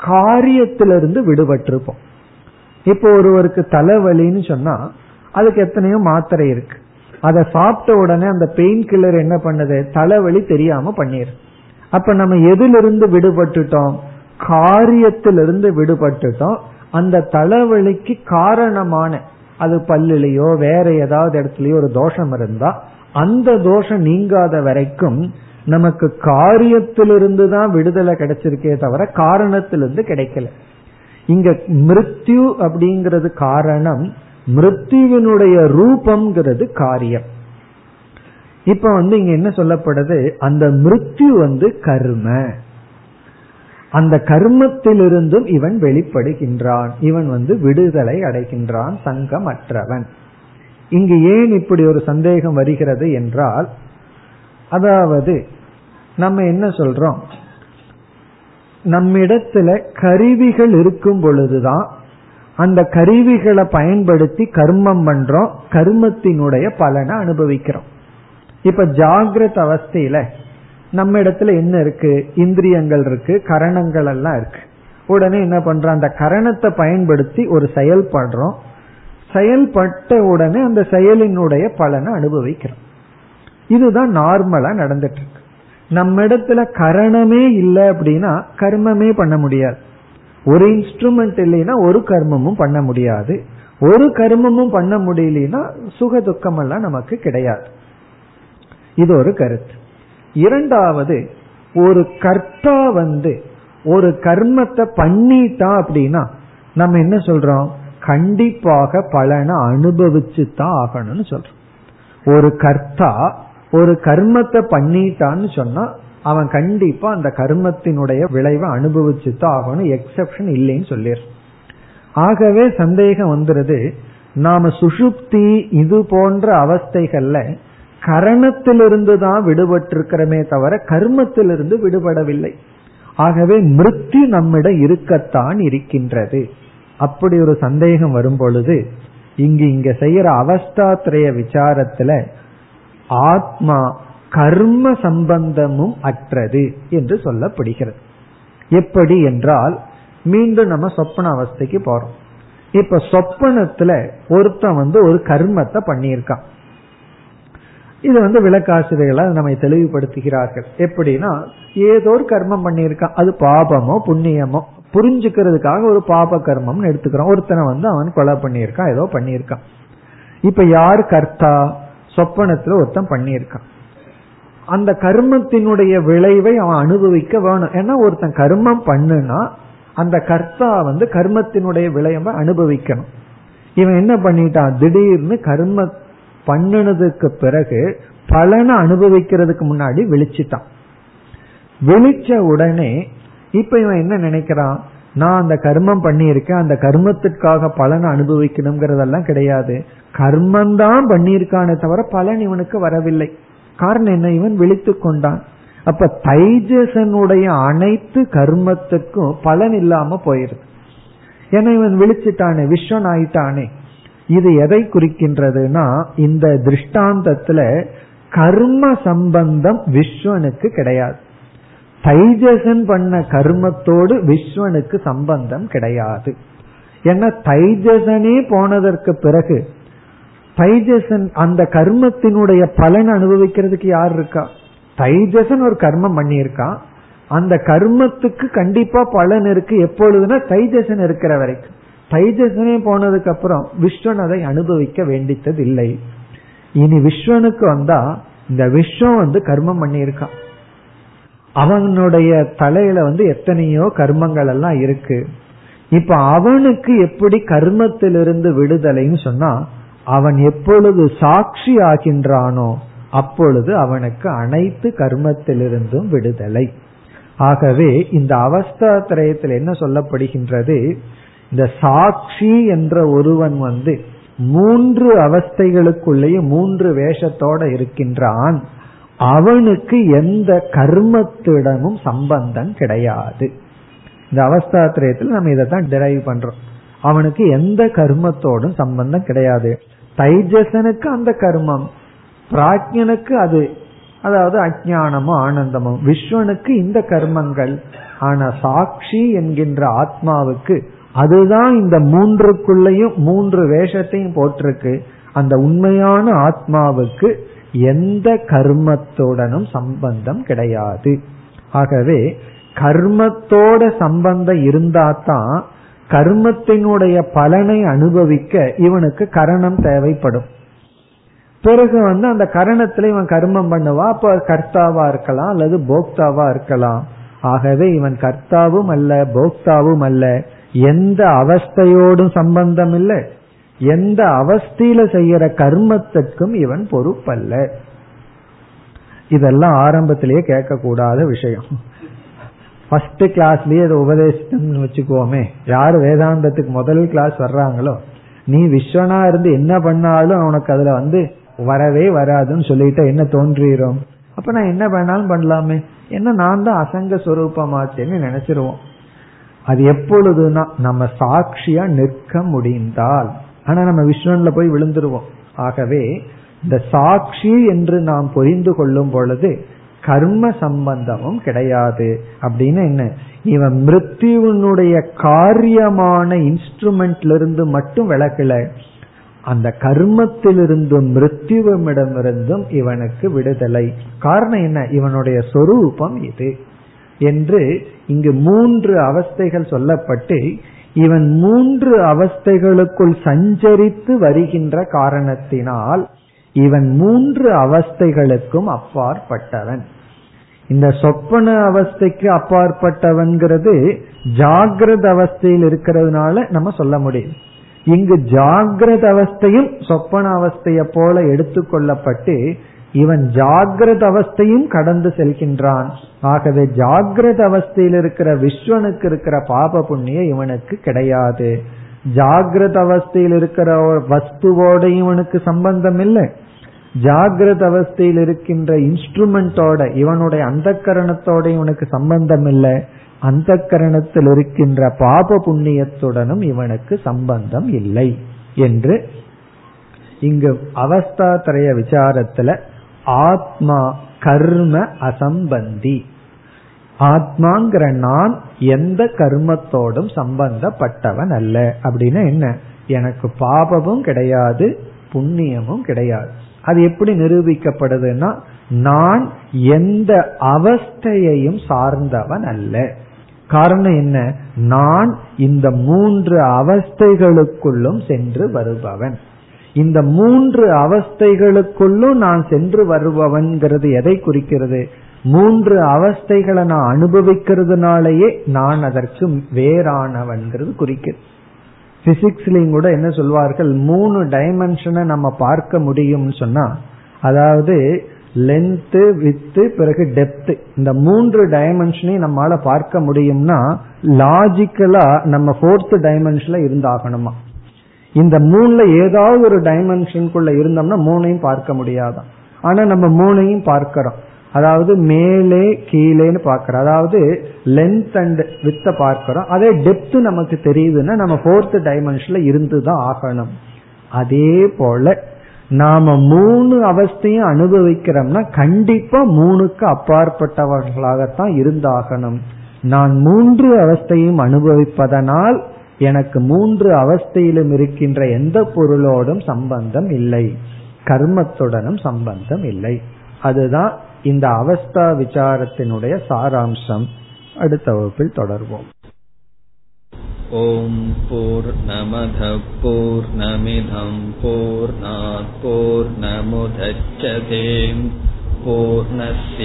காரியத்திலிருந்து விடுபட்டிருப்போம். இப்போ ஒருவருக்கு தலைவலின்னு சொன்னா அதுக்கு எத்தனையோ மாத்திரை இருக்கு. அதை சாப்பிட்ட உடனே அந்த பெயின் கில்லர் என்ன பண்ணுது? தலைவலி தெரியாம பண்ணிரு. அப்ப நம்ம எதிலிருந்து விடுபட்டுட்டோம்? காரியத்திலிருந்து விடுபட்டுட்டோம். அந்த தலைவலிக்கு காரணமான அது பல்லுலயோ வேற ஏதாவது இடத்துலயோ ஒரு தோஷம் இருந்தா அந்த தோஷம் நீங்காத வரைக்கும் நமக்கு காரியத்திலிருந்து தான் விடுதலை கிடைச்சிருக்கே தவிர காரணத்திலிருந்து கிடைக்கல. இங்க மிருத்யு அப்படிங்கிறது காரணம் மிருத்யுவினுடைய ரூபம்ங்கிறது காரியம். இப்ப வந்து இங்க என்ன சொல்லப்படுது? அந்த மிருத்யு வந்து கர்ம. அந்த கர்மத்திலிருந்தும் இவன் வெளிப்படுகின்றான். இவன் வந்து விடுதலை அடைகின்றான் சங்கம் அற்றவன் இங்கு ஏன் இப்படி ஒரு சந்தேகம் வருகிறது என்றால் அதாவது நம்ம என்ன சொல்றோம்? நம்மிடத்துல கருவிகள் இருக்கும் பொழுதுதான் அந்த கருவிகளை பயன்படுத்தி கர்மம் பண்றோம் கர்மத்தினுடைய பலனை அனுபவிக்கிறோம். இப்ப ஜாகிரத அவஸ்தையில நம்ம இடத்துல என்ன இருக்கு? இந்திரியங்கள் இருக்கு கரணங்கள் எல்லாம் இருக்கு. உடனே என்ன பண்றோம்? அந்த கரணத்தை பயன்படுத்தி ஒரு செயல்படுறோம் செயல்பட்ட உடனே அந்த செயலினுடைய பலனை அனுபவிக்கிறோம். இதுதான் நார்மலா நடந்துட்டு நம்ம இடத்துல கரணமே இல்லை அப்படின்னா கர்மமே பண்ண முடியாது. ஒரு இன்ஸ்ட்ருமெண்ட் இல்லைன்னா ஒரு கர்மமும் பண்ண முடியாது. ஒரு கர்மமும் பண்ண முடியலனா சுக துக்கம் எல்லாம் நமக்கு கிடையாது. இது ஒரு கருத்து. இரண்டாவது ஒரு கர்த்தா வந்து ஒரு கர்மத்தை பண்ணிட்டா அப்படின்னா நம்ம என்ன சொல்றோம்? கண்டிப்பாக பலனை அனுபவிச்சு தான் ஆகணும்னு சொல்றோம். ஒரு கர்த்தா ஒரு கர்மத்தை பண்ணிட்டான்னு சொன்னா அவன் கண்டிப்பா அந்த கர்மத்தினுடைய விளைவை அனுபவிச்சு தான் ஆகணும். எக்ஸப்ஷன் இல்லைன்னு சொல்லிடு ஆகவே சந்தேகம் வந்துருது. நாம சுசுப்தி இது போன்ற அவஸ்தைகள்ல கரணத்திலிருந்து தான் விடுபட்டிருக்கிறமே தவிர கர்மத்திலிருந்து விடுபடவில்லை. ஆகவே மிருத்தி நம்மிடம் இருக்கத்தான் இருக்கின்றது. அப்படி ஒரு சந்தேகம் வரும் பொழுது இங்கு இங்க செய்யற அவஸ்தாத்திரைய விசாரத்துல ஆத்மா கர்ம சம்பந்தமும் அற்றது என்று சொல்லப்படுகிறது. எப்படி என்றால் மீண்டும் நம்ம சொப்பன அவஸ்தைக்கு போறோம். இப்ப சொப்பனத்துல ஒருத்தன் வந்து ஒரு கர்மத்தை பண்ணியிருக்கான். இது வந்து விளக்காசிரியர்களால் நம்மை தெளிவுபடுத்துகிறார்கள். எப்படின்னா ஏதோ ஒரு கர்மம் பண்ணியிருக்கான். அது பாபமோ புண்ணியமோ புரிஞ்சுக்கிறதுக்காக ஒரு பாப கர்மம்னு எடுத்துக்கிறோம். ஒருத்தனை வந்து அவன் கொலை பண்ணியிருக்கான் ஏதோ பண்ணியிருக்கான். இப்ப யார் கர்த்தா? சொப்பனத்துல ஒருத்தன் பண்ணியிருக்கான். அந்த கர்மத்தினுடைய விளைவை அவன் அனுபவிக்க வேணும். ஏன்னா ஒருத்தன் கர்மம் பண்ணுனா அந்த கர்த்தா வந்து கர்மத்தினுடைய விளைவை அனுபவிக்கணும். இவன் என்ன பண்ணிட்டான்? திடீர்னு கர்ம பண்ணினதுக்கு பிறகு பலனை அனுபவிக்கிறதுக்கு முன்னாடி விழிச்சிட்டான். விழிச்ச உடனே இப்ப இவன் என்ன நினைக்கிறான்? நான் அந்த கர்மம் பண்ணியிருக்கேன் அந்த கர்மத்திற்காக பலனை அனுபவிக்கணுங்கிறதெல்லாம் கிடையாது. கர்மந்தான் பண்ணியிருக்கானே தவிர பலன் இவனுக்கு வரவில்லை. காரணம் என்ன? இவன் விழித்து கொண்டான். அப்ப தைஜசனுடைய அனைத்து கர்மத்துக்கும் பலன் இல்லாம போயிருது. ஏன்னா இவன் விழிச்சிட்டானே விஸ்வன் ஆயிட்டானே. இது எதை குறிக்கின்றதுன்னா இந்த திருஷ்டாந்தத்துல கர்ம சம்பந்தம் விஸ்வனுக்கு கிடையாது. தைஜசன் பண்ண கர்மத்தோடு விஸ்வனுக்கு சம்பந்தம் கிடையாது. ஏன்னா தைஜசனே போனதற்கு பிறகு தைஜசன் அந்த கர்மத்தினுடைய பலன் அனுபவிக்கிறதுக்கு யார் இருக்கா? தைஜசன் ஒரு கர்மம் பண்ணியிருக்கான் அந்த கர்மத்துக்கு கண்டிப்பா பலன் இருக்கு. எப்பொழுதுனா தைஜசன் இருக்கிற வரைக்கும். தைஜசனே போனதுக்கு அப்புறம் விஸ்வன் அதை அனுபவிக்க வேண்டித்தது இல்லை இனி விஸ்வனுக்கு வந்தா இந்த விஸ்வம் வந்து கர்மம் பண்ணியிருக்கான் அவனுடைய தலையில வந்து எத்தனையோ கர்மங்கள் எல்லாம் இருக்கு. இப்ப அவனுக்கு எப்படி கர்மத்திலிருந்து விடுதலைன்னு சொன்னா அவன் எப்பொழுது சாட்சி ஆகின்றானோ அப்பொழுது அவனுக்கு அனைத்து கர்மத்திலிருந்தும் விடுதலை. ஆகவே இந்த அவஸ்தா திரயத்தில் என்ன சொல்லப்படுகின்றது? இந்த சாட்சி என்ற ஒருவன் வந்து மூன்று அவஸ்தைகளுக்குள்ளேயே மூன்று வேஷத்தோட இருக்கின்றான். அவனுக்கு எந்த கர்மத்திடமும் சம்பந்தம் கிடையாது. இந்த அவஸ்தாத்திரயத்தில் நம்ம இதை தான் டிரைவ் பண்றோம். அவனுக்கு எந்த கர்மத்தோடும் சம்பந்தம் கிடையாது. தைஜசனுக்கு அந்த கர்மம் பிராஜ்யனுக்கு அது அதாவது அஜானமும் ஆனந்தமும். விஸ்வனுக்கு இந்த கர்மங்கள். ஆனா சாட்சி என்கின்ற ஆத்மாவுக்கு அதுதான் இந்த மூன்றுக்குள்ளையும் மூன்று வேஷத்தையும் போட்டிருக்கு அந்த உண்மையான ஆத்மாவுக்கு எந்த கர்மத்துடனும் சம்பந்தம் கிடையாது. ஆகவே கர்மத்தோட சம்பந்தம் இருந்தாதான் கர்மத்தினுடைய பலனை அனுபவிக்க இவனுக்கு கரணம் தேவைப்படும். பிறகு வந்து அந்த கரணத்துல இவன் கர்மம் பண்ணுவா அப்ப கர்த்தாவா இருக்கலாம் அல்லது போக்தாவா இருக்கலாம். ஆகவே இவன் கர்த்தாவும் அல்ல போக்தாவும் அல்ல. எந்த அவஸ்தையோடும் சம்பந்தம் இல்லை. எந்த அவஸ்தையில செய்யற கர்மத்திற்கும் இவன் பொறுப்பல்ல. இதெல்லாம் ஆரம்பத்திலேயே கேட்கக்கூடாத விஷயம். ஃபர்ஸ்ட் கிளாஸ்லயே அதை உபதேசம்னு வச்சுக்கோமே. யாரு வேதாந்தத்துக்கு முதல் கிளாஸ் வர்றாங்களோ நீ விஸ்வனா இருந்து என்ன பண்ணாலும் உனக்கு அதுல வந்து வரவே வராதுன்னு சொல்லிட்டு என்ன தோன்றிடும் அப்ப நான் என்ன பண்ணாலும் பண்ணலாமே. என்ன நான் தான் அசங்க சுரூபமாச்சேன்னு நினைச்சிருவோம். அது எப்பொழுதுனா நம்ம சாட்சியா நிற்க முடிந்தால். ஆனா நம்ம விஸ்வன்ல போய் விழுந்துருவோம். ஆகவே இந்த சாட்சி என்று நாம் புரிந்து கொள்ளும் பொழுது கர்ம சம்பந்தமும் கிடையாது. அப்படின்னு என்ன? இவன் மிருத்யுனுடைய காரியமான இன்ஸ்ட்ருமெண்ட்ல இருந்து மட்டும் விளக்கல. அந்த கர்மத்திலிருந்தும் மிருத்யுவமிடமிருந்தும் இவனுக்கு விடுதலை. காரணம் என்ன? இவனுடைய சொரூபம் இது. என்று இங்கு மூன்று அவஸ்தைகள் சொல்லப்பட்டு இவன் மூன்று அவஸ்தைகளுக்குள் சஞ்சரித்து வருகின்ற காரணத்தினால் இவன் மூன்று அவஸ்தைகளுக்கும் அப்பாற்பட்டவன். இந்த சொப்பன அவஸ்தைக்கு அப்பாற்பட்டவன்கிறது ஜாகிரத அவஸ்தையில் இருக்கிறதுனால நம்ம சொல்ல முடியும். இங்கு ஜாகிரத அவஸ்தையும் சொப்பன அவஸ்தைய போல எடுத்துக்கொள்ளப்பட்டு இவன் ஜாகிரத அவஸ்தையும் கடந்து செல்கின்றான். ஆகவே ஜாகிரத அவஸ்தையில் இருக்கிற விஸ்வனுக்கு இருக்கிற பாப புண்ணிய இவனுக்கு கிடையாது. ஜாகிரத அவஸ்தையில் இருக்கிற வஸ்துவோட இவனுக்கு சம்பந்தம் இல்லை. ஜாகிரத அவஸ்தையில் இருக்கின்ற இன்ஸ்ட்ருமெண்டோட இவனுடைய அந்த கரணத்தோட இவனுக்கு சம்பந்தம் இல்லை அந்த கரணத்தில் இருக்கின்ற பாப புண்ணியத்துடனும் இவனுக்கு சம்பந்தம் இல்லை என்று இங்கு அவஸ்தாத்திரைய விசாரத்துல ஆத்மா கர்ம அசம்பந்தி. ஆத்மாங்கிற நான் எந்த கர்மத்தோடும் சம்பந்தப்பட்டவன் அல்ல. அப்படின்னா என்ன? எனக்கு பாபமும் கிடையாது புண்ணியமும் கிடையாது. அது எப்படி நிரூபிக்கப்படுதுன்னா நான் எந்த அவஸ்தையையும் சார்ந்தவன் அல்ல. காரணம் என்ன? நான் இந்த மூன்று அவஸ்தைகளுக்குள்ளும் சென்று வருபவன். இந்த மூன்று அவஸ்தைகளுக்குள்ளும் நான் சென்று வருபவன்கிறது எதை குறிக்கிறது? மூன்று அவஸ்தைகளை நான் அனுபவிக்கிறதுனாலயே நான் அதற்கு வேறானவன்கிறது குறிக்கிறது. பிசிக்ஸ்லயும் கூட என்ன சொல்வார்கள்? மூணு டைமென்ஷனை நம்ம பார்க்க முடியும்னு சொன்னா அதாவது லென்த் வித்து பிறகு டெப்த் இந்த மூன்று டைமென்ஷனையும் நம்மளால பார்க்க முடியும்னா லாஜிக்கலா நம்ம ஃபோர்த் டைமென்ஷன்ல இருந்தாகணுமா? இந்த மூணுல ஏதாவது ஒரு டைமென்ஷனுக்குள்ள இருந்தோம்னா மூணையும் பார்க்க முடியாதான். ஆனா நம்ம மூணையும் பார்க்கிறோம். அதாவது மேலே கீழேன்னு பார்க்கிறோம். அதாவது லென்த் அண்ட் வித்த பார்க்கிறோம். அதே டெப்த் நமக்கு தெரியுதுன்னா நம்ம ஃபோர்த் டைமென்ஷன்ல இருந்துதான் ஆகணும். அதே போல நாம மூணு அவஸ்தையும் அனுபவிக்கிறோம்னா கண்டிப்பா மூணுக்கு அப்பாற்பட்டவர்களாகத்தான் இருந்தாகணும். நான் மூன்று அவஸ்தையும் அனுபவிப்பதனால் எனக்கு மூன்று அவஸ்தையிலும் இருக்கின்ற எந்த பொருளோடும் சம்பந்தம் இல்லை. கர்மத்துடனும் சம்பந்தம் இல்லை. அதுதான் இந்த அவஸ்தா விசாரத்தினுடைய சாராம்சம் அடுத்த வகுப்பில் தொடர்வோம். ஓம் போர் நமத போர் நமிதம் போர் போர் நமுதச்சதேம் பூர்ணய